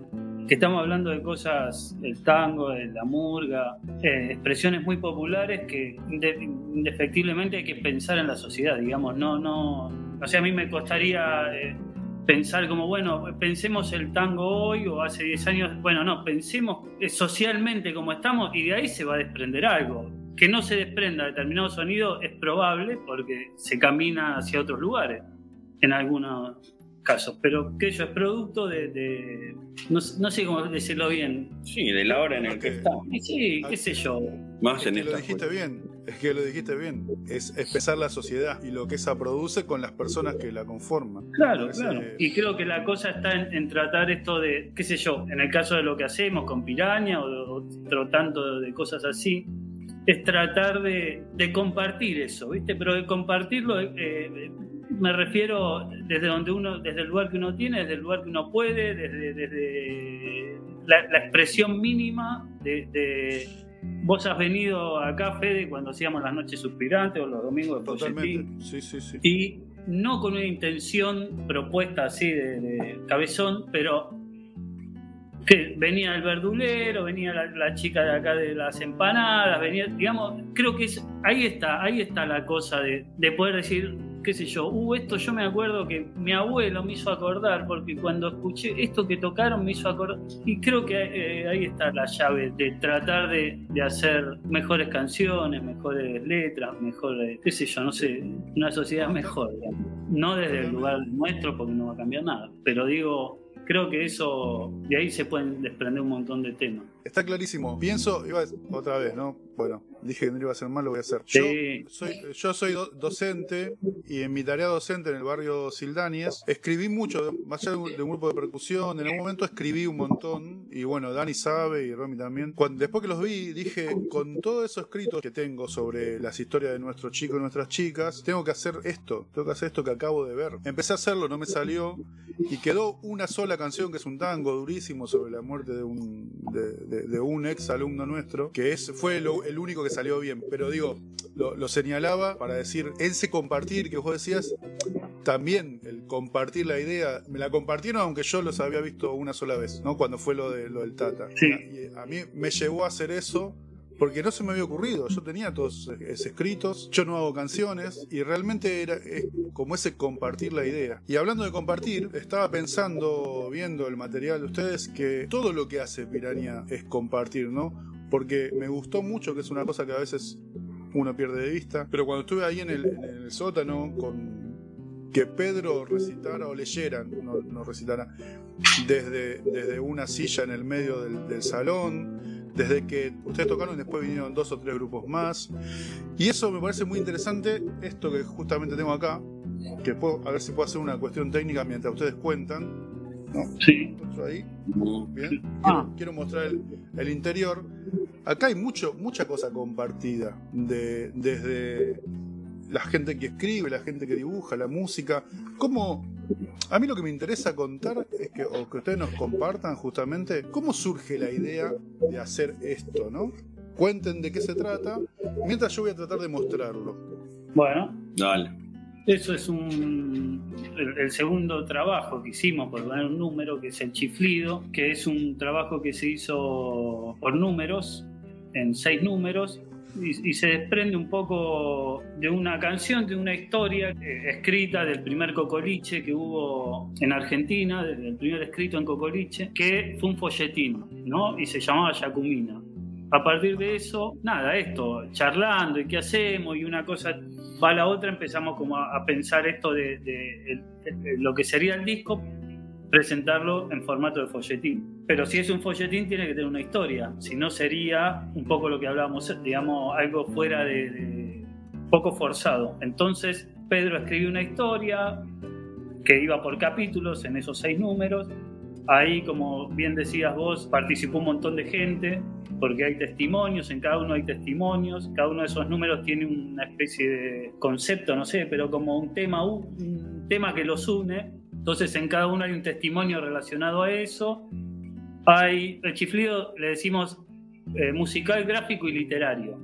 que estamos hablando de cosas, el tango, de la murga, eh, expresiones muy populares que indefectiblemente hay que pensar en la sociedad, digamos, no, no, o sea, a mí me costaría eh, pensar como, bueno, pensemos el tango hoy o hace 10 años, bueno, no, pensemos socialmente como estamos y de ahí se va a desprender algo. que no se desprenda determinado sonido es probable porque se camina hacia otros lugares en algunos casos, pero que ello es producto de, no, sé cómo decirlo bien. Sí, de la hora en el que, está. Sí, qué sé yo. Más en que lo dijiste bien, es que lo dijiste bien, es, es la sociedad y lo que esa produce con las personas que la conforman. Claro, claro. Y creo que la cosa está en, tratar esto de, qué sé yo, en el caso de lo que hacemos con Piraña o, otro tanto de cosas así, es tratar de, compartir eso, ¿viste? Pero de compartirlo eh, me refiero desde donde uno, desde el lugar que uno tiene, desde el lugar que uno puede, desde, la, expresión mínima de, Vos has venido acá, Fede, cuando hacíamos las noches suspirantes o los domingos de Totalmente. Sí, sí, sí. Y no con una intención propuesta así de, cabezón, pero que venía el verdulero, venía la, chica de acá de las empanadas, venía, digamos, creo que es, ahí está, ahí está la cosa de, de poder decir, qué sé yo, uh, esto yo me acuerdo que mi abuelo me hizo acordar, porque cuando escuché esto que tocaron me hizo acordar, y creo que eh, ahí está la llave de tratar de, hacer mejores canciones, mejores letras, mejores, qué sé yo, no sé, una sociedad mejor, no desde el lugar nuestro porque no va a cambiar nada, pero digo, creo que eso, de ahí se pueden desprender un montón de temas. Está clarísimo. Pienso, iba otra vez, ¿no? Bueno, dije que no iba a ser mal, lo voy a hacer. Yo soy, yo soy docente y en mi tarea docente en el barrio Sildanias escribí mucho, más allá de un, grupo de percusión, en algún momento escribí un montón y bueno, Dani sabe y Romy también. Cuando, después que los vi, dije, con todos esos escritos que tengo sobre las historias de nuestros chicos y nuestras chicas, tengo que hacer esto, tengo que hacer esto que acabo de ver. Empecé a hacerlo, no me salió y quedó una sola canción que es un tango durísimo sobre la muerte de un, de, un ex alumno nuestro, que es, fue el único que salió bien. Pero digo, lo, señalaba para decir, ese compartir que vos decías, también el compartir la idea, me la compartieron aunque yo los había visto una sola vez, ¿no? Cuando fue lo, de, lo del Tata. Y a mí me llevó a hacer eso porque no se me había ocurrido. Yo tenía todos esos escritos, yo no hago canciones y realmente era como ese compartir la idea. Y hablando de compartir, estaba pensando, viendo el material de ustedes, que todo lo que hace Piranha es compartir, ¿no? Porque me gustó mucho, que es una cosa que a veces uno pierde de vista, pero cuando estuve ahí en el, sótano con que Pedro recitara o leyera, no, no recitara, desde, desde una silla en el medio del, del salón, desde que ustedes tocaron, después vinieron dos o tres grupos más. Y eso me parece muy interesante, esto que justamente tengo acá, que puedo, a ver si puedo hacer una cuestión técnica mientras ustedes cuentan. Sí. Ahí. Bien. Quiero, mostrar el, interior. Acá hay mucho, mucha cosa compartida, de, desde la gente que escribe, la gente que dibuja, la música. ¿Cómo, a mí lo que me interesa contar es que, o que ustedes nos compartan justamente, cómo surge la idea de hacer esto, ¿no? Cuenten de qué se trata, mientras yo voy a tratar de mostrarlo. Bueno. Dale. Eso es un, el, segundo trabajo que hicimos, por poner un número, que es el chiflido, que es un trabajo que se hizo por números, en seis números, y, se desprende un poco de una canción, de una historia eh, escrita del primer cocoliche que hubo en Argentina, del primer escrito en cocoliche, que fue un folletín, ¿no? Y se llamaba Yacumina. A partir de eso, nada, esto, charlando y qué hacemos y una cosa va a la otra, empezamos como a, pensar esto de, lo que sería el disco, presentarlo en formato de folletín. Pero si es un folletín tiene que tener una historia, si no sería un poco lo que hablábamos, digamos, algo fuera de, poco forzado. Entonces Pedro escribió una historia que iba por capítulos en esos seis números. Ahí, como bien decías vos, participó un montón de gente, porque hay testimonios, en cada uno hay testimonios, cada uno de esos números tiene una especie de concepto, no sé, pero como un tema, un tema que los une entonces en cada uno hay un testimonio relacionado a eso. Hay, el chiflido le decimos eh, musical, gráfico y literario,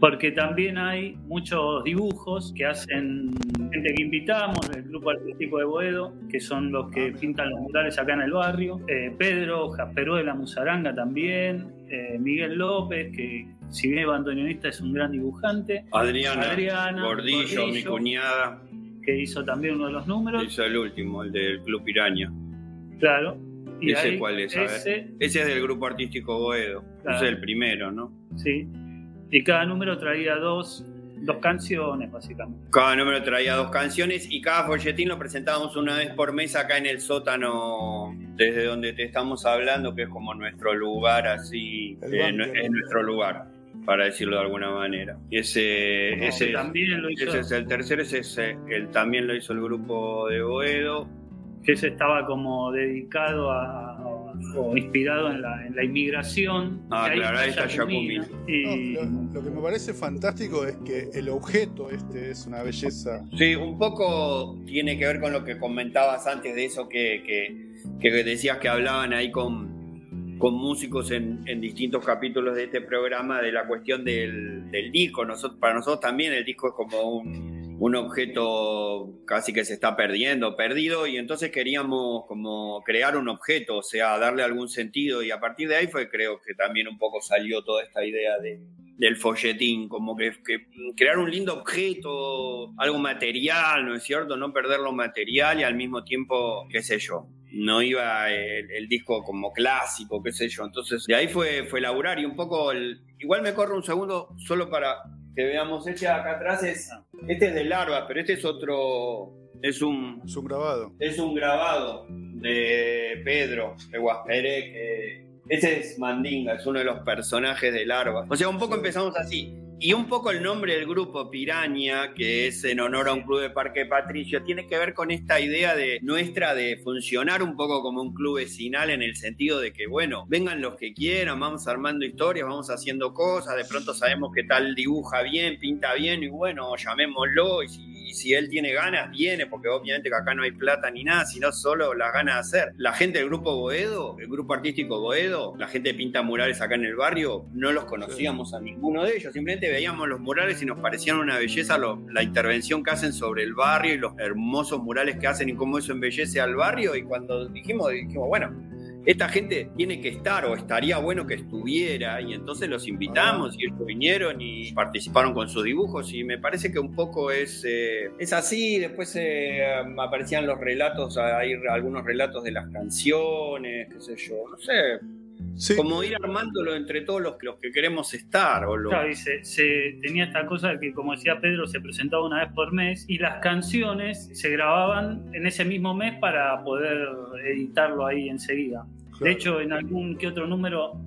porque también hay muchos dibujos que hacen gente que invitamos, el grupo artístico de Boedo, que son los que pintan los murales acá en el barrio, eh, Pedro Jasperó de la Musaranga también, eh, Miguel López, que si bien es bandoneonista es un gran dibujante, Adriana, Gordillo, mi cuñada que hizo también uno de los números. Hizo el último, el del Club Piraña. Claro. Y ¿Ese cuál es? Ese, ese es del grupo artístico Boedo. Ese es el primero, ¿no? Sí. Y cada número traía dos, dos canciones, básicamente. Cada número traía dos canciones y cada folletín lo presentábamos una vez por mes acá en el sótano, desde donde te estamos hablando, que es como nuestro lugar, así, eh, es nuestro lugar para decirlo de alguna manera. Y ese, ese, también lo hizo. ese es el tercero, ese es el, también lo hizo el grupo de Boedo. Que ese estaba como dedicado a, o inspirado en la, en la inmigración. Ah, claro, ahí está Jacumino. Y... lo, que me parece fantástico es que el objeto este es una belleza. Sí, un poco tiene que ver con lo que comentabas antes de eso que, que, que decías que hablaban ahí con con músicos en, distintos capítulos de este programa de la cuestión del, disco. Nosotros, para nosotros también el disco es como un, objeto casi que se está perdiendo, perdido, y entonces queríamos como crear un objeto, o sea, darle algún sentido, y a partir de ahí fue creo que también un poco salió toda esta idea de, del folletín, como que, crear un lindo objeto, algo material, ¿no es cierto? No perder lo material y al mismo tiempo, qué sé yo, no iba el, disco como clásico, qué sé yo. Entonces, de ahí fue, fue laburar y un poco, el, igual me corro un segundo solo para que veamos, este acá atrás es, este es de Larva, pero este es otro, es un... Es un grabado. Es un grabado de Pedro, de Guaspere, que ese es Mandinga, es uno de los personajes de Larva. O sea, un poco empezamos así. Y un poco el nombre del grupo Piraña, que es en honor a un club de Parque Patricio, tiene que ver con esta idea de nuestra de funcionar un poco como un club vecinal en el sentido de que, bueno, vengan los que quieran, vamos armando historias, vamos haciendo cosas, de pronto sabemos que tal dibuja bien, pinta bien, y bueno, llamémoslo, y y si él tiene ganas, viene, porque obviamente que acá no hay plata ni nada, sino solo las ganas de hacer. La gente del grupo Boedo, el grupo artístico Boedo, la gente pinta murales acá en el barrio, no los conocíamos a ninguno de ellos, simplemente veíamos los murales y nos parecían una belleza la intervención que hacen sobre el barrio y los hermosos murales que hacen y cómo eso embellece al barrio. Y cuando dijimos, dijimos, bueno, esta gente tiene que estar o estaría bueno que estuviera y entonces los invitamos y ellos vinieron y participaron con sus dibujos y me parece que un poco es, eh, es así, después eh, aparecían los relatos, hay algunos relatos de las canciones, qué sé yo, no sé, Como ir armándolo entre todos los, los que queremos estar. O Claro, y se, tenía esta cosa que, como decía Pedro, se presentaba una vez por mes y las canciones se grababan en ese mismo mes para poder editarlo ahí enseguida. De hecho, en algún que otro número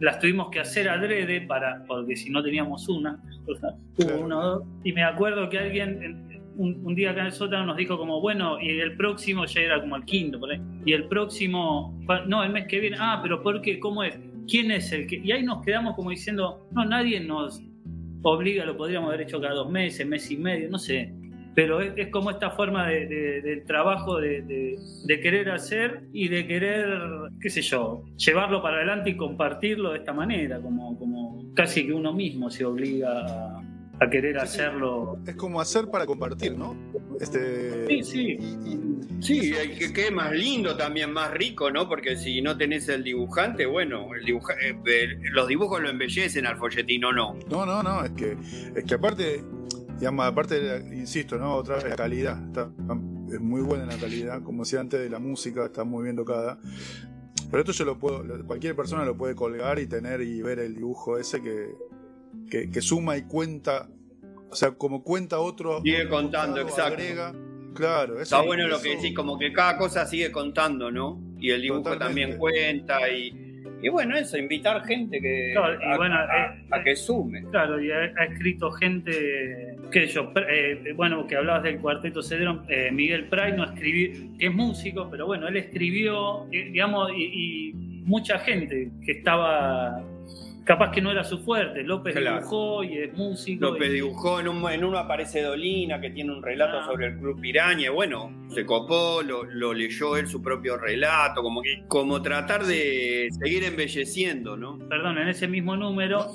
las tuvimos que hacer adrede para, porque si no teníamos una, hubo uno o dos. Y me acuerdo que alguien un, día acá en el sótano nos dijo como, bueno, y el próximo ya era como el quinto, por ahí. Y el próximo, no, el mes que viene, ah, pero ¿por qué? ¿Cómo es? ¿Quién es el que? Y ahí nos quedamos como diciendo, no, nadie nos obliga, lo podríamos haber hecho cada dos meses, mes y medio, no sé pero es, como esta forma de, del trabajo de, querer hacer y de querer, qué sé yo, llevarlo para adelante y compartirlo de esta manera, como, como casi que uno mismo se obliga a, querer hacerlo. Es como hacer para compartir, ¿no? Este, sí, sí. sí, que quede más lindo también, más rico, ¿no? Porque si no tenés el dibujante, bueno, el eh, los dibujos lo embellecen al folletín, ¿o no? No, no, no, es que, es que aparte digamos, aparte, insisto, ¿no? Otra vez la calidad, está, es muy buena la calidad, como decía antes de la música, está muy bien tocada. Pero esto yo lo puedo, cualquier persona lo puede colgar y tener y ver el dibujo ese que, que, suma y cuenta, o sea, como cuenta otro. Sigue contando, exacto. Claro, eso, Está bueno lo que decís, como que cada cosa sigue contando, ¿no? Y el dibujo también cuenta y y bueno, eso, invitar gente que a, bueno, a, que sume. Claro, y ha, escrito gente, que yo, eh, bueno, que hablabas del cuarteto Cedrón, eh, Miguel Pray no escribió, que es músico, pero bueno, él escribió, eh, digamos, y mucha gente que estaba capaz que no era su fuerte. López dibujó y es músico. López dibujó, en, uno aparece Dolina, que tiene un relato ah. sobre el Club Piraña. Bueno, se copó, lo, leyó él su propio relato, como que como tratar de seguir embelleciendo, ¿no? Perdón, en ese mismo número,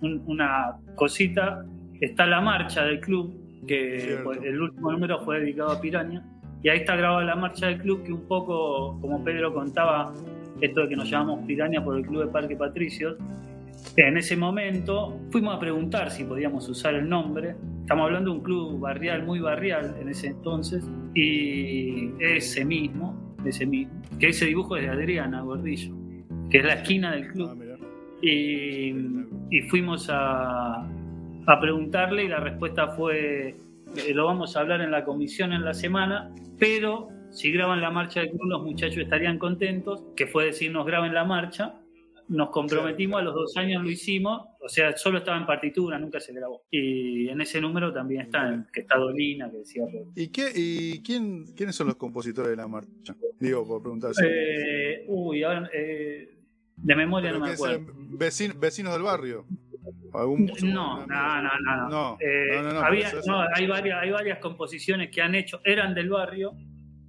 una cosita, está la marcha del club, que el último número fue dedicado a Piraña. Y ahí está grabada la marcha del club, que un poco, como Pedro contaba, esto de que nos llamamos Piraña por el Club de Parque Patricios. En ese momento fuimos a preguntar si podíamos usar el nombre. Estamos hablando de un club barrial, muy barrial en ese entonces, y ese mismo, ese mismo, que ese dibujo es de Adriana Gordillo, que es la esquina del club. Ah, y, y fuimos a, a preguntarle y la respuesta fue, eh, lo vamos a hablar en la comisión en la semana, pero si graban la marcha del club los muchachos estarían contentos, que fue decir nos graben la marcha, nos comprometimos, a los dos años lo hicimos, o sea, solo estaba en partitura, nunca se grabó. Y en ese número también está, que está Dolina, que decía... ¿Y, qué, y quién, quiénes son los compositores de la marcha? Digo, por preguntarse. Eh, uy, ahora, eh, de memoria no me acuerdo. vecinos del barrio. ¿Algún no, no, no, no, no. Eh, había, no, hay, varias, hay varias composiciones que han hecho, eran del barrio,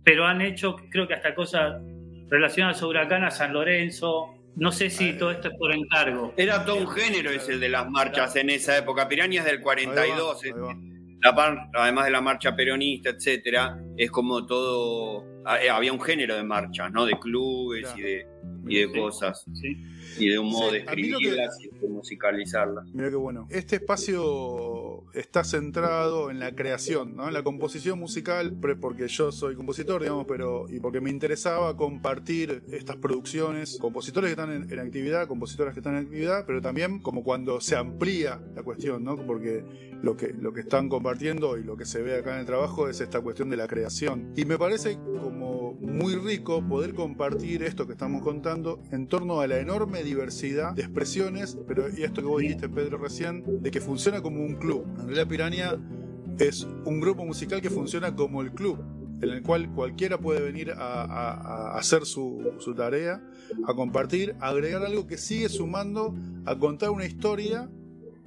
pero han hecho, creo que hasta cosas relacionadas a Huracán, a San Lorenzo, no sé si todo esto es por encargo. Era todo un género ese de las marchas en esa época. Piraña es del 42. además de la marcha peronista, etcétera, es como todo. Eh, había un género de marchas, ¿no? De clubes y de, y de cosas. Sí y de un modo de escribirlas y de musicalizarlas. Mira qué bueno. Este espacio está centrado en la creación, ¿no? en la composición musical, porque yo soy compositor, digamos, pero y porque me interesaba compartir estas producciones, compositores que están en, actividad, compositoras que están en actividad, pero también como cuando se amplía la cuestión, ¿no? porque lo que, lo que están compartiendo y lo que se ve acá en el trabajo es esta cuestión de la creación. Y me parece como muy rico poder compartir esto que estamos contando en torno a la enorme diversidad de expresiones, pero y esto que vos dijiste, Pedro, recién, de que funciona como un club. En realidad, Piranha es un grupo musical que funciona como el club, en el cual cualquiera puede venir a, hacer su, su, tarea, a compartir, a agregar algo que sigue sumando, a contar una historia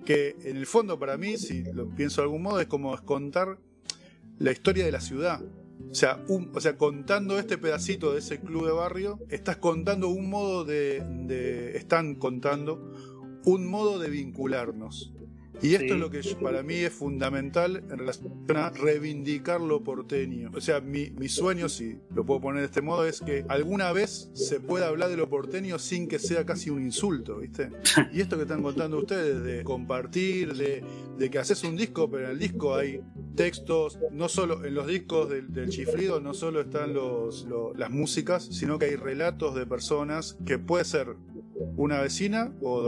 que en el fondo para mí, si lo pienso de algún modo, es como contar la historia de la ciudad. O sea, o sea, contando este pedacito de ese club de barrio, estás contando un modo de, están contando un modo de vincularnos. Y esto es lo que para mí es fundamental en relación a reivindicar lo porteño. O sea, mi, mi, sueño, si lo puedo poner de este modo, es que alguna vez se pueda hablar de lo porteño sin que sea casi un insulto, ¿viste? Y esto que están contando ustedes de compartir, de, de que haces un disco, pero en el disco hay textos, no solo en los discos del, chifrido, no solo están los, las músicas, sino que hay relatos de personas que puede ser una vecina o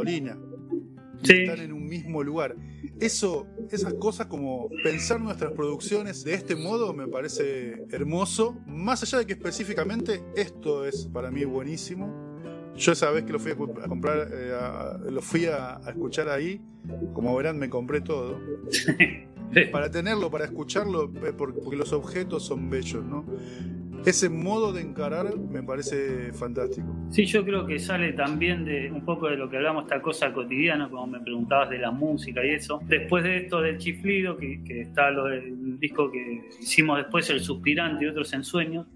Dolina están en un mismo lugar. Eso, esas cosas como pensar nuestras producciones de este modo me parece hermoso. Más allá de que específicamente esto es para mí buenísimo. Yo esa vez que lo fui a comprar, eh, lo fui a, escuchar ahí, como verán me compré todo. para tenerlo, para escucharlo, eh, porque los objetos son bellos, ¿no? Ese modo de encarar me parece fantástico. Sí, yo creo que sale también de un poco de lo que hablamos, esta cosa cotidiana, como me preguntabas de la música y eso. Después de esto del chiflido, que, está lo del disco que hicimos después, El Suspirante y otros ensueños,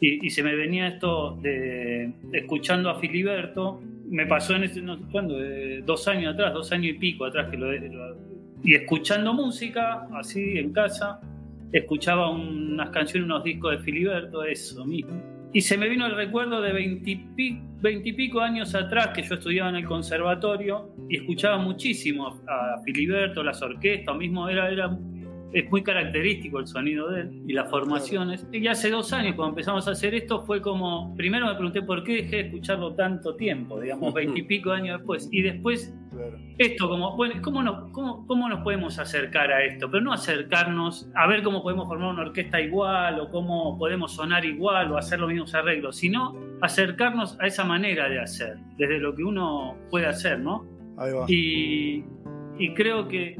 y, y se me venía esto de, escuchando a Filiberto, me pasó en ese, no cuándo, dos años atrás, dos años y pico atrás que lo, lo y escuchando música así en casa escuchaba unas canciones, unos discos de Filiberto, eso mismo. Y se me vino el recuerdo de veintipico años atrás que yo estudiaba en el conservatorio y escuchaba muchísimo a Filiberto, las orquestas, mismo era, era es muy característico el sonido de él y las formaciones. Y hace dos años, cuando empezamos a hacer esto, fue como, primero me pregunté por qué dejé de escucharlo tanto tiempo, digamos, veintipico años después. Y después, esto, como, bueno, ¿cómo, no, cómo, ¿cómo nos podemos acercar a esto? Pero no acercarnos a ver cómo podemos formar una orquesta igual o cómo podemos sonar igual o hacer los mismos arreglos, sino acercarnos a esa manera de hacer, desde lo que uno puede hacer, ¿no? Ahí va. Y y creo que,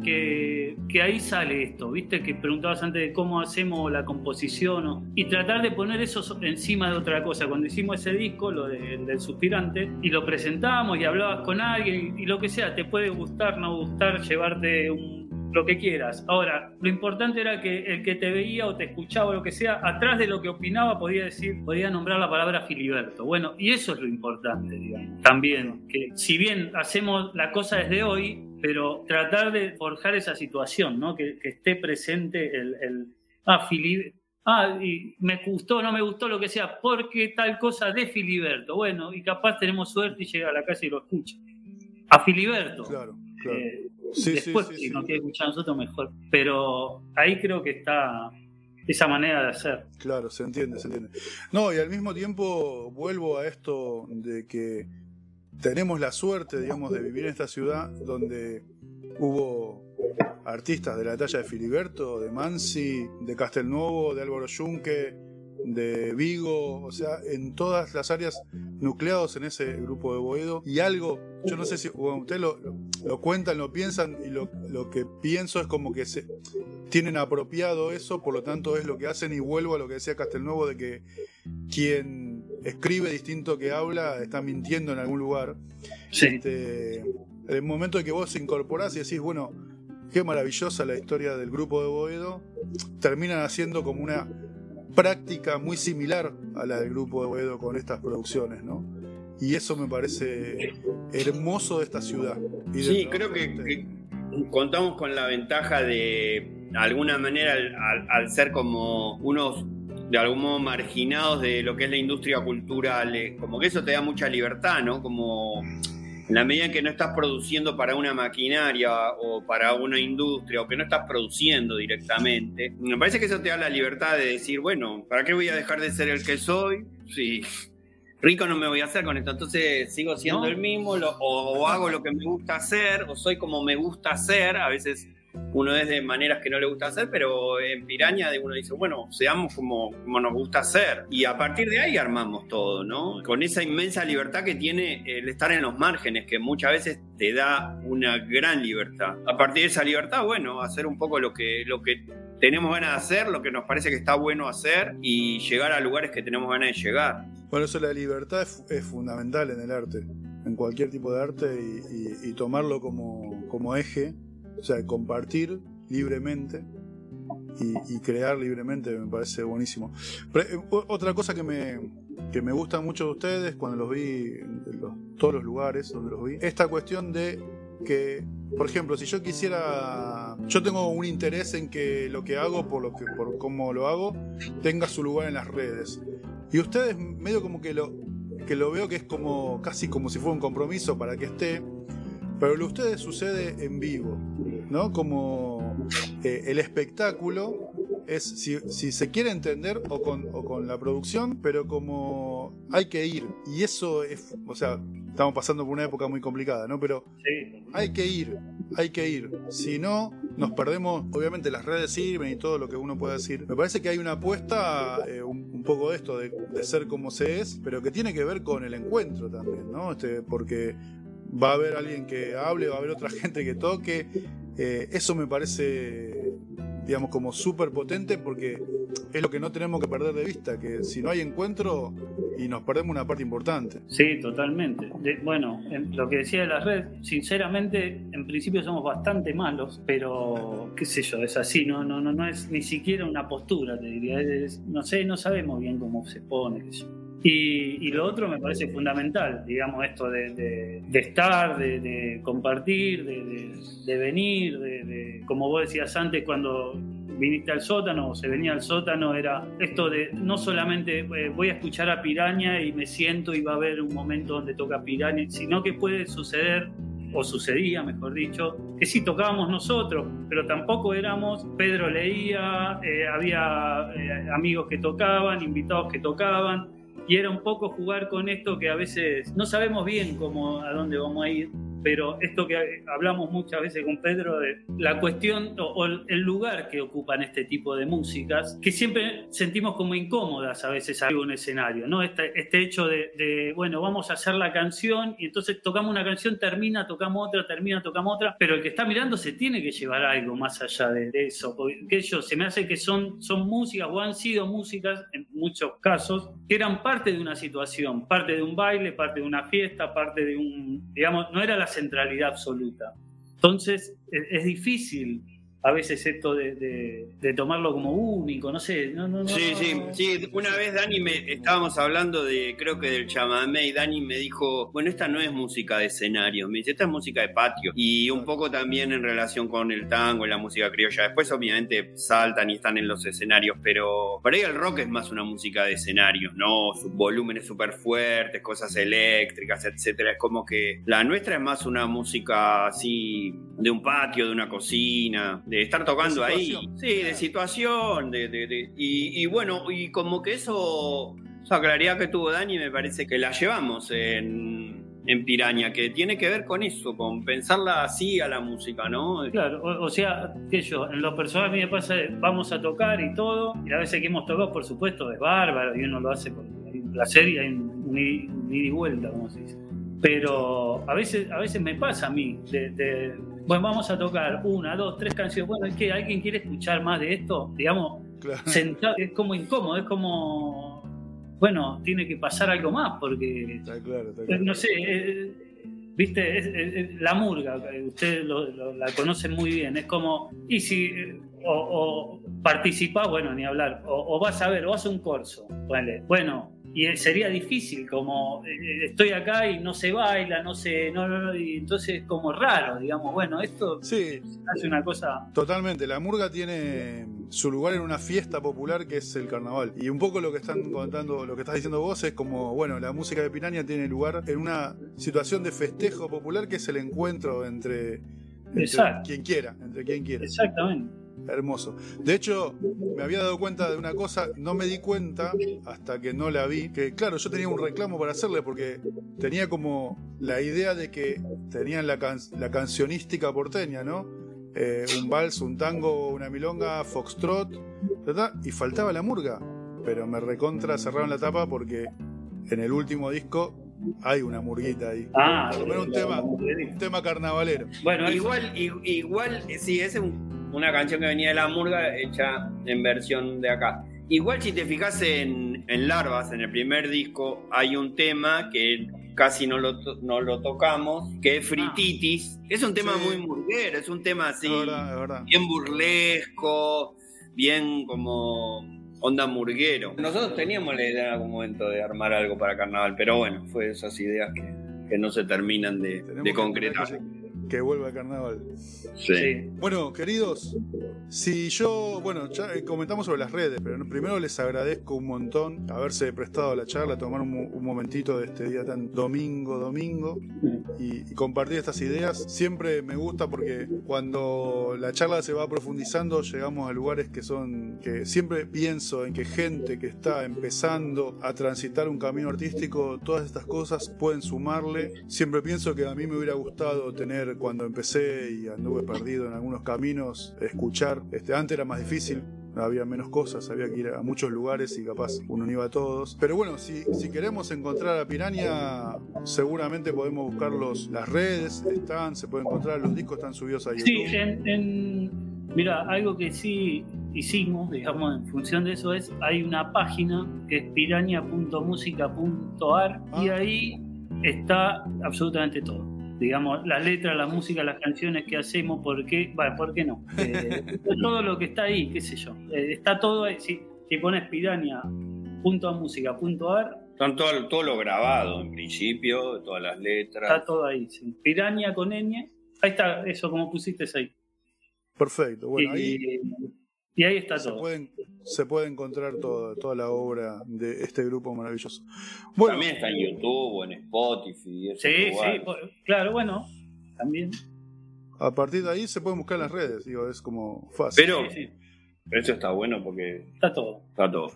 que, ahí sale esto, ¿viste? Que preguntabas antes de cómo hacemos la composición y tratar de poner eso encima de otra cosa. Cuando hicimos ese disco, lo del suspirante, y lo presentamos y hablabas con alguien y, lo que sea, te puede gustar, no gustar, llevarte un, lo que quieras. Ahora, lo importante era que el que te veía o te escuchaba o lo que sea, atrás de lo que opinaba podía decir, podía nombrar la palabra Filiberto. Bueno, y eso es lo importante, digamos. También, que si bien hacemos la cosa desde hoy, pero tratar de forjar esa situación, ¿no? Que, esté presente el, el ah, Filiberto. Ah, y me gustó, no me gustó lo que sea, porque tal cosa de Filiberto. Bueno, y capaz tenemos suerte y llega a la casa y lo escucha. A Filiberto. Claro, claro. Eh, después, si no quiere escuchar a nosotros, mejor. Pero ahí creo que está esa manera de hacer. Claro, se entiende, se entiende. No, y al mismo tiempo vuelvo a esto de que tenemos la suerte, digamos, de vivir en esta ciudad donde hubo artistas de la talla de Filiberto, de Mansi, de Castelnuovo, de Álvaro Yunque, de Vigo, o sea, en todas las áreas nucleados en ese grupo de Boedo. Y algo, yo no sé si ustedes lo, lo, cuentan, lo piensan, y lo, lo, que pienso es como que se tienen apropiado eso, por lo tanto es lo que hacen, y vuelvo a lo que decía Castelnuovo, de que quien escribe distinto que habla está mintiendo en algún lugar. Sí. Este, el momento de que vos incorporás y decís, bueno, qué maravillosa la historia del grupo de Boedo, terminan haciendo como una práctica muy similar a la del grupo de Boedo con estas producciones, ¿no? Y eso me parece hermoso de esta ciudad. sí, creo que, contamos con la ventaja de, alguna manera, al, ser como unos de algún modo marginados de lo que es la industria cultural, eh, como que eso te da mucha libertad, ¿no? Como en la medida en que no estás produciendo para una maquinaria o para una industria o que no estás produciendo directamente, me parece que eso te da la libertad de decir, bueno, ¿para qué voy a dejar de ser el que soy? Sí. Rico no me voy a hacer con esto, entonces sigo siendo el mismo, o hago lo que me gusta hacer, o soy como me gusta hacer, a veces uno es de maneras que no le gusta hacer, pero en Piraña uno dice, bueno, seamos como, como nos gusta hacer. Y a partir de ahí armamos todo, ¿no? Con esa inmensa libertad que tiene el estar en los márgenes, que muchas veces te da una gran libertad. A partir de esa libertad, bueno, hacer un poco lo que, lo que tenemos ganas de hacer, lo que nos parece que está bueno hacer y llegar a lugares que tenemos ganas de llegar. Bueno, eso la libertad es, fundamental en el arte, en cualquier tipo de arte y, tomarlo como, como eje o sea, compartir libremente y, crear libremente me parece buenísimo. Eh, otra cosa que me, que me gusta mucho de ustedes cuando los vi en todos los lugares donde los vi, esta cuestión de que, por ejemplo, si yo quisiera, yo tengo un interés en que lo que hago, por lo que, por cómo lo hago, tenga su lugar en las redes. Y ustedes medio como que lo, que lo veo que es como casi como si fuera un compromiso para que esté, pero lo de ustedes sucede en vivo. ¿No? Como eh, el espectáculo es si, se quiere entender o con, o con, la producción, pero como hay que ir. Y eso es, o sea, estamos pasando por una época muy complicada, ¿no? Pero hay que ir, hay que ir. Si no, nos perdemos, obviamente las redes sirven y todo lo que uno puede decir. Me parece que hay una apuesta, eh, un, poco de esto, de, de, ser como se es, pero que tiene que ver con el encuentro también, ¿no? Este, porque va a haber alguien que hable, va a haber otra gente que toque. Eh, eso me parece, digamos, como súper potente porque es lo que no tenemos que perder de vista, que si no hay encuentro y nos perdemos una parte importante. Sí, totalmente. bueno, lo que decía de la red, sinceramente, en principio somos bastante malos, pero qué sé yo, es así, no, no, no, no es ni siquiera una postura, te diría. no sé, no sabemos bien cómo se pone. Y, lo otro me parece fundamental, digamos, esto de, estar, de, compartir, de, venir, de, como vos decías antes, cuando viniste al sótano o se venía al sótano, era esto de no solamente eh, voy a escuchar a Piraña y me siento y va a haber un momento donde toca Piraña, sino que puede suceder o sucedía, mejor dicho, que sí tocábamos nosotros, pero tampoco éramos, Pedro leía, eh, había eh, amigos que tocaban, invitados que tocaban, y era un poco jugar con esto que a veces no sabemos bien cómo, a dónde vamos a ir, pero esto que hablamos muchas veces con Pedro de la cuestión o, el lugar que ocupan este tipo de músicas, que siempre sentimos como incómodas a veces a un escenario, ¿no? Este, este hecho de, bueno, vamos a hacer la canción y entonces tocamos una canción, termina, tocamos otra, termina, tocamos otra, pero el que está mirando se tiene que llevar algo más allá de, eso, porque ellos se me hace que son, son músicas o han sido músicas en muchos casos que eran parte de una situación, parte de un baile, parte de una fiesta, parte de un, digamos, no era la centralidad absoluta. Entonces es, difícil a veces esto de, tomarlo como único, no sé. No, no, sí, sí, sí. Una vez Dani me estábamos hablando de, creo que del chamamé, y Dani me dijo, bueno, esta no es música de escenario, me dice, esta es música de patio. Y un poco también en relación con el tango y la música criolla. Después obviamente saltan y están en los escenarios, pero para ahí el rock es más una música de escenario, ¿no? Sus volúmenes súper fuertes, cosas eléctricas, etcétera. Es como que la nuestra es más una música así de un patio, de una cocina de estar tocando ahí. Sí, de situación, de, de, y, bueno, y como que eso, esa claridad que tuvo Dani me parece que la llevamos en, en Piraña, que tiene que ver con eso, con pensarla así a la música, ¿no? Claro, o, sea, que yo, en lo personal a mí me pasa, vamos a tocar y todo, y a veces que hemos tocado, por supuesto, es bárbaro, y uno lo hace con un placer y hay un, ida y vuelta, como se dice. Pero a veces, a veces me pasa a mí, de, bueno, vamos a tocar una, dos, tres canciones, bueno, es que alguien quiere escuchar más de esto, digamos, sentado, es como incómodo, es como bueno, tiene que pasar algo más, porque, está claro, está claro. no sé, eh, viste, es, la murga, ustedes la conocen muy bien, es como, y si, o, o bueno, ni hablar, o, vas a ver, o hace un corso, bueno, y sería difícil, como eh, estoy acá y no se baila, no se. No, no, y entonces es como raro, digamos, bueno, esto sí, hace una cosa. Totalmente, la murga tiene su lugar en una fiesta popular que es el carnaval. Y un poco lo que están contando, lo que estás diciendo vos es como, bueno, la música de Piraña tiene lugar en una situación de festejo popular que es el encuentro entre, quien quiera, entre quien quiera. Exactamente. Hermoso. De hecho, me había dado cuenta de una cosa, no me di cuenta hasta que no la vi, que claro, yo tenía un reclamo para hacerle porque tenía como la idea de que tenían la, la cancionística porteña, ¿no? Eh, un vals, un tango, una milonga, foxtrot, y faltaba la murga. Pero me recontra cerraron la tapa porque en el último disco hay una murguita ahí. Ah, un tema, un tema carnavalero. Bueno, igual, igual, sí, es una canción que venía de la murga hecha en versión de acá. Igual si te fijas en, en Larvas, en el primer disco, hay un tema que casi no lo, no lo tocamos, que es Frititis. Ah. Es un tema muy murguero, es un tema así, bien burlesco, bien como onda murguero. Nosotros teníamos la idea en algún momento de armar algo para carnaval, pero bueno, fue esas ideas que, no se terminan de, de concretar que vuelva el carnaval. Sí. Bueno, queridos, si yo, bueno, ya eh, comentamos sobre las redes, pero primero les agradezco un montón haberse prestado a la charla, tomar un, momentito de este día tan domingo, domingo, y, compartir estas ideas. Siempre me gusta porque cuando la charla se va profundizando, llegamos a lugares que son, que siempre pienso en que gente que está empezando a transitar un camino artístico, todas estas cosas pueden sumarle. Siempre pienso que a mí me hubiera gustado tener cuando empecé y anduve perdido en algunos caminos, escuchar. Este, antes era más difícil, había menos cosas, había que ir a muchos lugares y capaz uno no iba a todos. Pero bueno, si, si queremos encontrar a Piranha, seguramente podemos buscar las redes, están, se pueden encontrar, los discos están subidos a YouTube. Sí, en, mira, algo que sí hicimos, digamos, en función de eso es, hay una página que es piraña.musica.ar y ah. ahí está absolutamente todo digamos, las letras, la música, las canciones que hacemos, ¿por qué? Bueno, ¿por qué no? Eh, todo lo que está ahí, qué sé yo. Eh, está todo ahí. Si, si pones piraña.musica.ar. Están todo, todo lo grabado, en principio, todas las letras. Está todo ahí, sí. Piraña con ñ. Ahí está, eso como pusiste ahí. Perfecto, bueno, ahí y ahí está se todo. se puede encontrar toda, toda la obra de este grupo maravilloso. Bueno, también está en YouTube o en Spotify. Sí, sí, claro, bueno, también. A partir de ahí se pueden buscar las redes, digo, es como fácil. Pero, pero eso está bueno porque... Está todo. Está todo.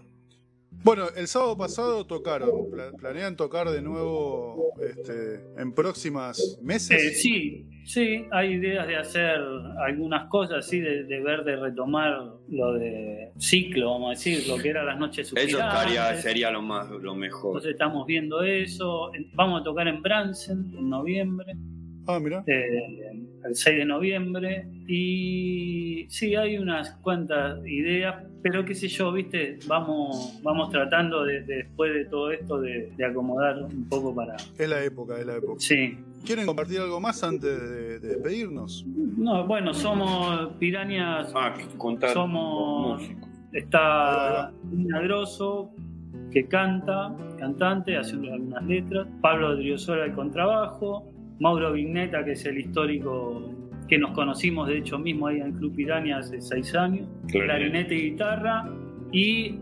Bueno, el sábado pasado tocaron. ¿Planean tocar de nuevo este, en próximas meses? Eh, sí, sí, hay ideas de hacer algunas cosas, sí, de, ver, de retomar lo de ciclo, vamos a decir, lo que era las noches Eso estaría, sería lo, más, lo mejor. Entonces estamos viendo eso. Vamos a tocar en Bransen en noviembre. Ah, mira. Eh, el 6 de noviembre. Y sí, hay unas cuantas ideas, pero qué sé yo, viste, vamos, vamos tratando de, después de todo esto de, acomodar un poco para. Es la época, es la época. Sí. ¿Quieren compartir algo más antes de, despedirnos? No, bueno, somos pirañas. Ah, contar. Somos. Está Grosso, que canta, cantante, hace algunas letras. Pablo Driosola, el contrabajo. Mauro Vigneta, que es el histórico que nos conocimos, de hecho, mismo ahí en Club Piranha hace seis años, clarinete y guitarra. Y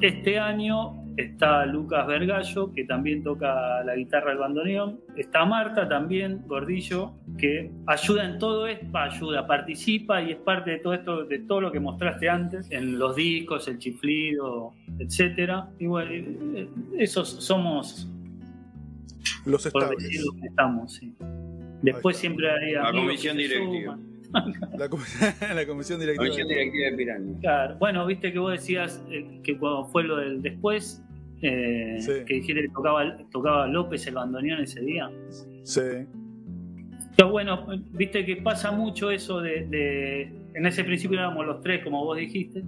este año está Lucas Vergallo, que también toca la guitarra del bandoneón. Está Marta también, Gordillo, que ayuda en todo esto, ayuda, participa y es parte de todo esto, de todo lo que mostraste antes, en los discos, el chiflido, etcétera. Y bueno, esos somos Los por estables. decir lo que estamos, sí. Después está. siempre hay La comisión directiva. La, com- la comisión directiva. Comisión directiva de Piranha. Claro. Bueno, viste que vos decías eh, que cuando fue lo del después, eh, Sí. que dijiste que tocaba, tocaba López el bandoneón ese día. Sí, Pero bueno, viste que pasa mucho eso de, de- En ese principio éramos los tres, como vos dijiste.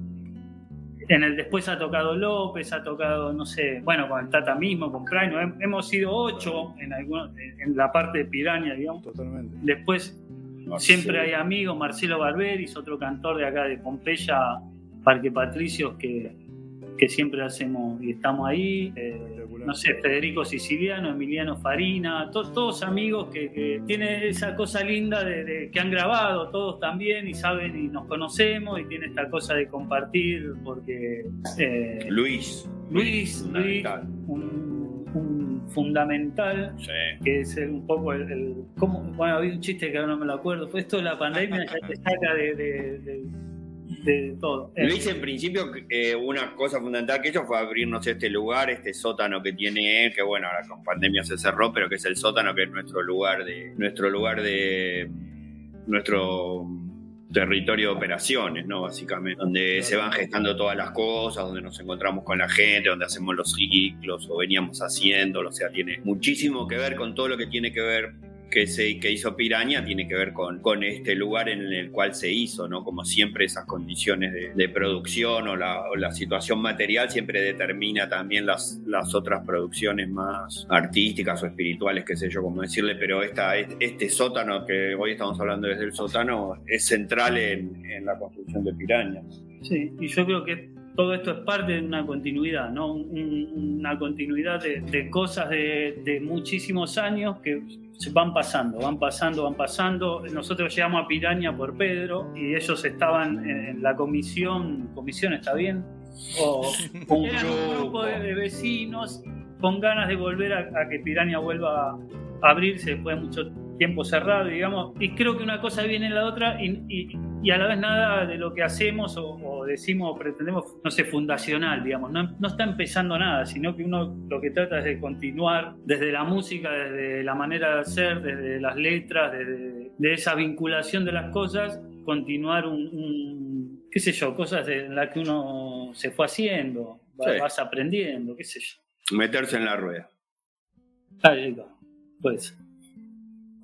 En el después ha tocado López, ha tocado, no sé, bueno, con el Tata mismo, con. Hem- Hemos sido ocho en, algunos- en la parte de Piraña, digamos. totalmente. Después siempre hay amigos, Marcelo Barberis, otro cantor de acá de Pompeya, Parque Patricios, que, que siempre hacemos y estamos ahí. Eh. No sé, Federico Siciliano, Emiliano Farina, to- todos amigos que, que tienen esa cosa linda de, de- que han grabado, todos también, y saben y nos conocemos, y tiene esta cosa de compartir, porque eh, Luis. Luis, Luis, un, un fundamental Sí. que es un poco el, el- ¿cómo? bueno había un chiste que ahora no me lo acuerdo fue esto de la pandemia ya te saca de, de- de- de todo Eh, Luis, en principio, eh, una cosa fundamental que hizo fue abrirnos este lugar, este sótano que tiene él, que bueno, ahora con pandemia se cerró, pero que es el sótano que es nuestro lugar de, nuestro lugar de, nuestro territorio de operaciones, ¿no? Básicamente, donde se van gestando todas las cosas, donde nos encontramos con la gente, donde hacemos los ciclos o veníamos haciéndolo, o sea, tiene muchísimo que ver con todo lo que tiene que ver que, se, que hizo Piraña tiene que ver con, con este lugar en el cual se hizo, ¿no? Como siempre esas condiciones de, de producción o la, o la situación material siempre determina también las, las otras producciones más artísticas o espirituales, qué sé yo cómo decirle, pero esta, este sótano que hoy estamos hablando desde el sótano es central en, en la construcción de Piraña. Sí, y yo creo que todo esto es parte de una continuidad, ¿no? Un- una continuidad de, de cosas de, de muchísimos años que se van pasando, van pasando, van pasando. Nosotros llegamos a Piraña por Pedro y ellos estaban en la comisión, comisión está bien, o Un eran un grupo de, de vecinos con ganas de volver a, a que Piraña vuelva a abrirse después de mucho tiempo cerrado, digamos, y creo que una cosa viene en la otra y, y- y a la vez nada de lo que hacemos o, o decimos o pretendemos, no sé, fundacional, digamos, no, no está empezando nada, sino que uno lo que trata es de continuar desde la música, desde la manera de hacer, desde las letras, desde de esa vinculación de las cosas, continuar un, un- qué sé yo, cosas en las que uno se fue haciendo, va- Sí. vas aprendiendo, qué sé yo. Meterse en la rueda. Ahí va, pues.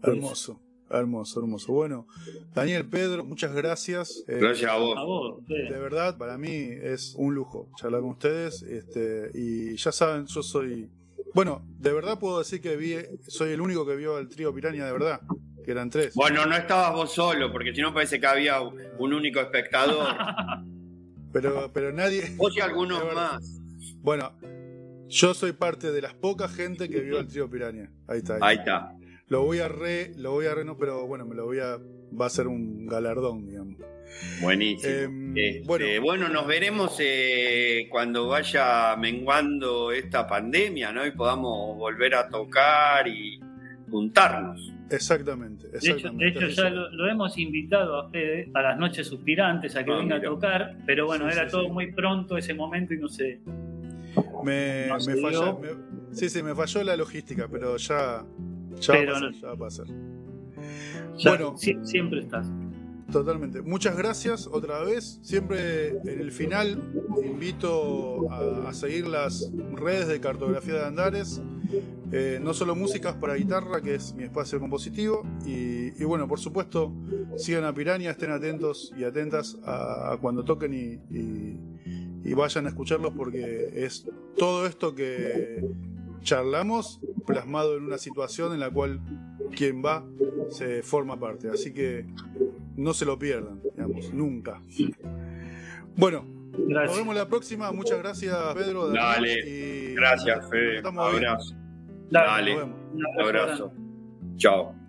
Hermoso, hermoso, hermoso. Bueno, Daniel, Pedro, muchas gracias. Eh, Gracias a A vos. De verdad, para mí es un lujo charlar con ustedes. Este, y ya saben, yo soy. Bueno, de verdad puedo decir que vi, soy el único que vio al trío Piranha de verdad, que eran tres. Bueno, no estabas vos solo, porque si no parece que había un único espectador. Pero, pero nadie. Vos y algunos más. Bueno, yo soy parte de las pocas gente que vio al trío Piranha. Ahí está. Ahí está. Lo voy a re, lo voy a re, no, pero bueno, me lo voy a. Va a ser un galardón, digamos. Buenísimo. Em, Este, bueno. bueno. nos veremos eh, cuando vaya menguando esta pandemia, ¿no? Y podamos volver a tocar y juntarnos. Exactamente, De hecho, exactamente. de hecho ya lo, lo hemos invitado a Fede a las noches suspirantes a que Ah, venga mira. a tocar, pero bueno, Sí, era sí, todo sí. muy pronto ese momento y no sé. Me, No me falla- me- sí, sí, me falló la logística, pero ya, ya Pero va a pasar, no- ya va a pasar. Ya, Bueno. sie- siempre estás. Totalmente. Muchas gracias otra vez. Siempre en el final invito a, a seguir las redes de cartografía de Andares. Eh, no solo músicas para guitarra, que es mi espacio compositivo. Y, y bueno, por supuesto, sigan a Piranha, estén atentos y atentas a, a cuando toquen y, y- y vayan a escucharlos porque es todo esto que charlamos plasmado en una situación en la cual quien va se forma parte. Así que no se lo pierdan, digamos, nunca. Bueno, nos Gracias. vemos la próxima. Muchas gracias, Pedro. Daniel, Dale. y Gracias, Fede. Abrazo. Dale, Dale. Nos vemos. un Un abrazo. Chao.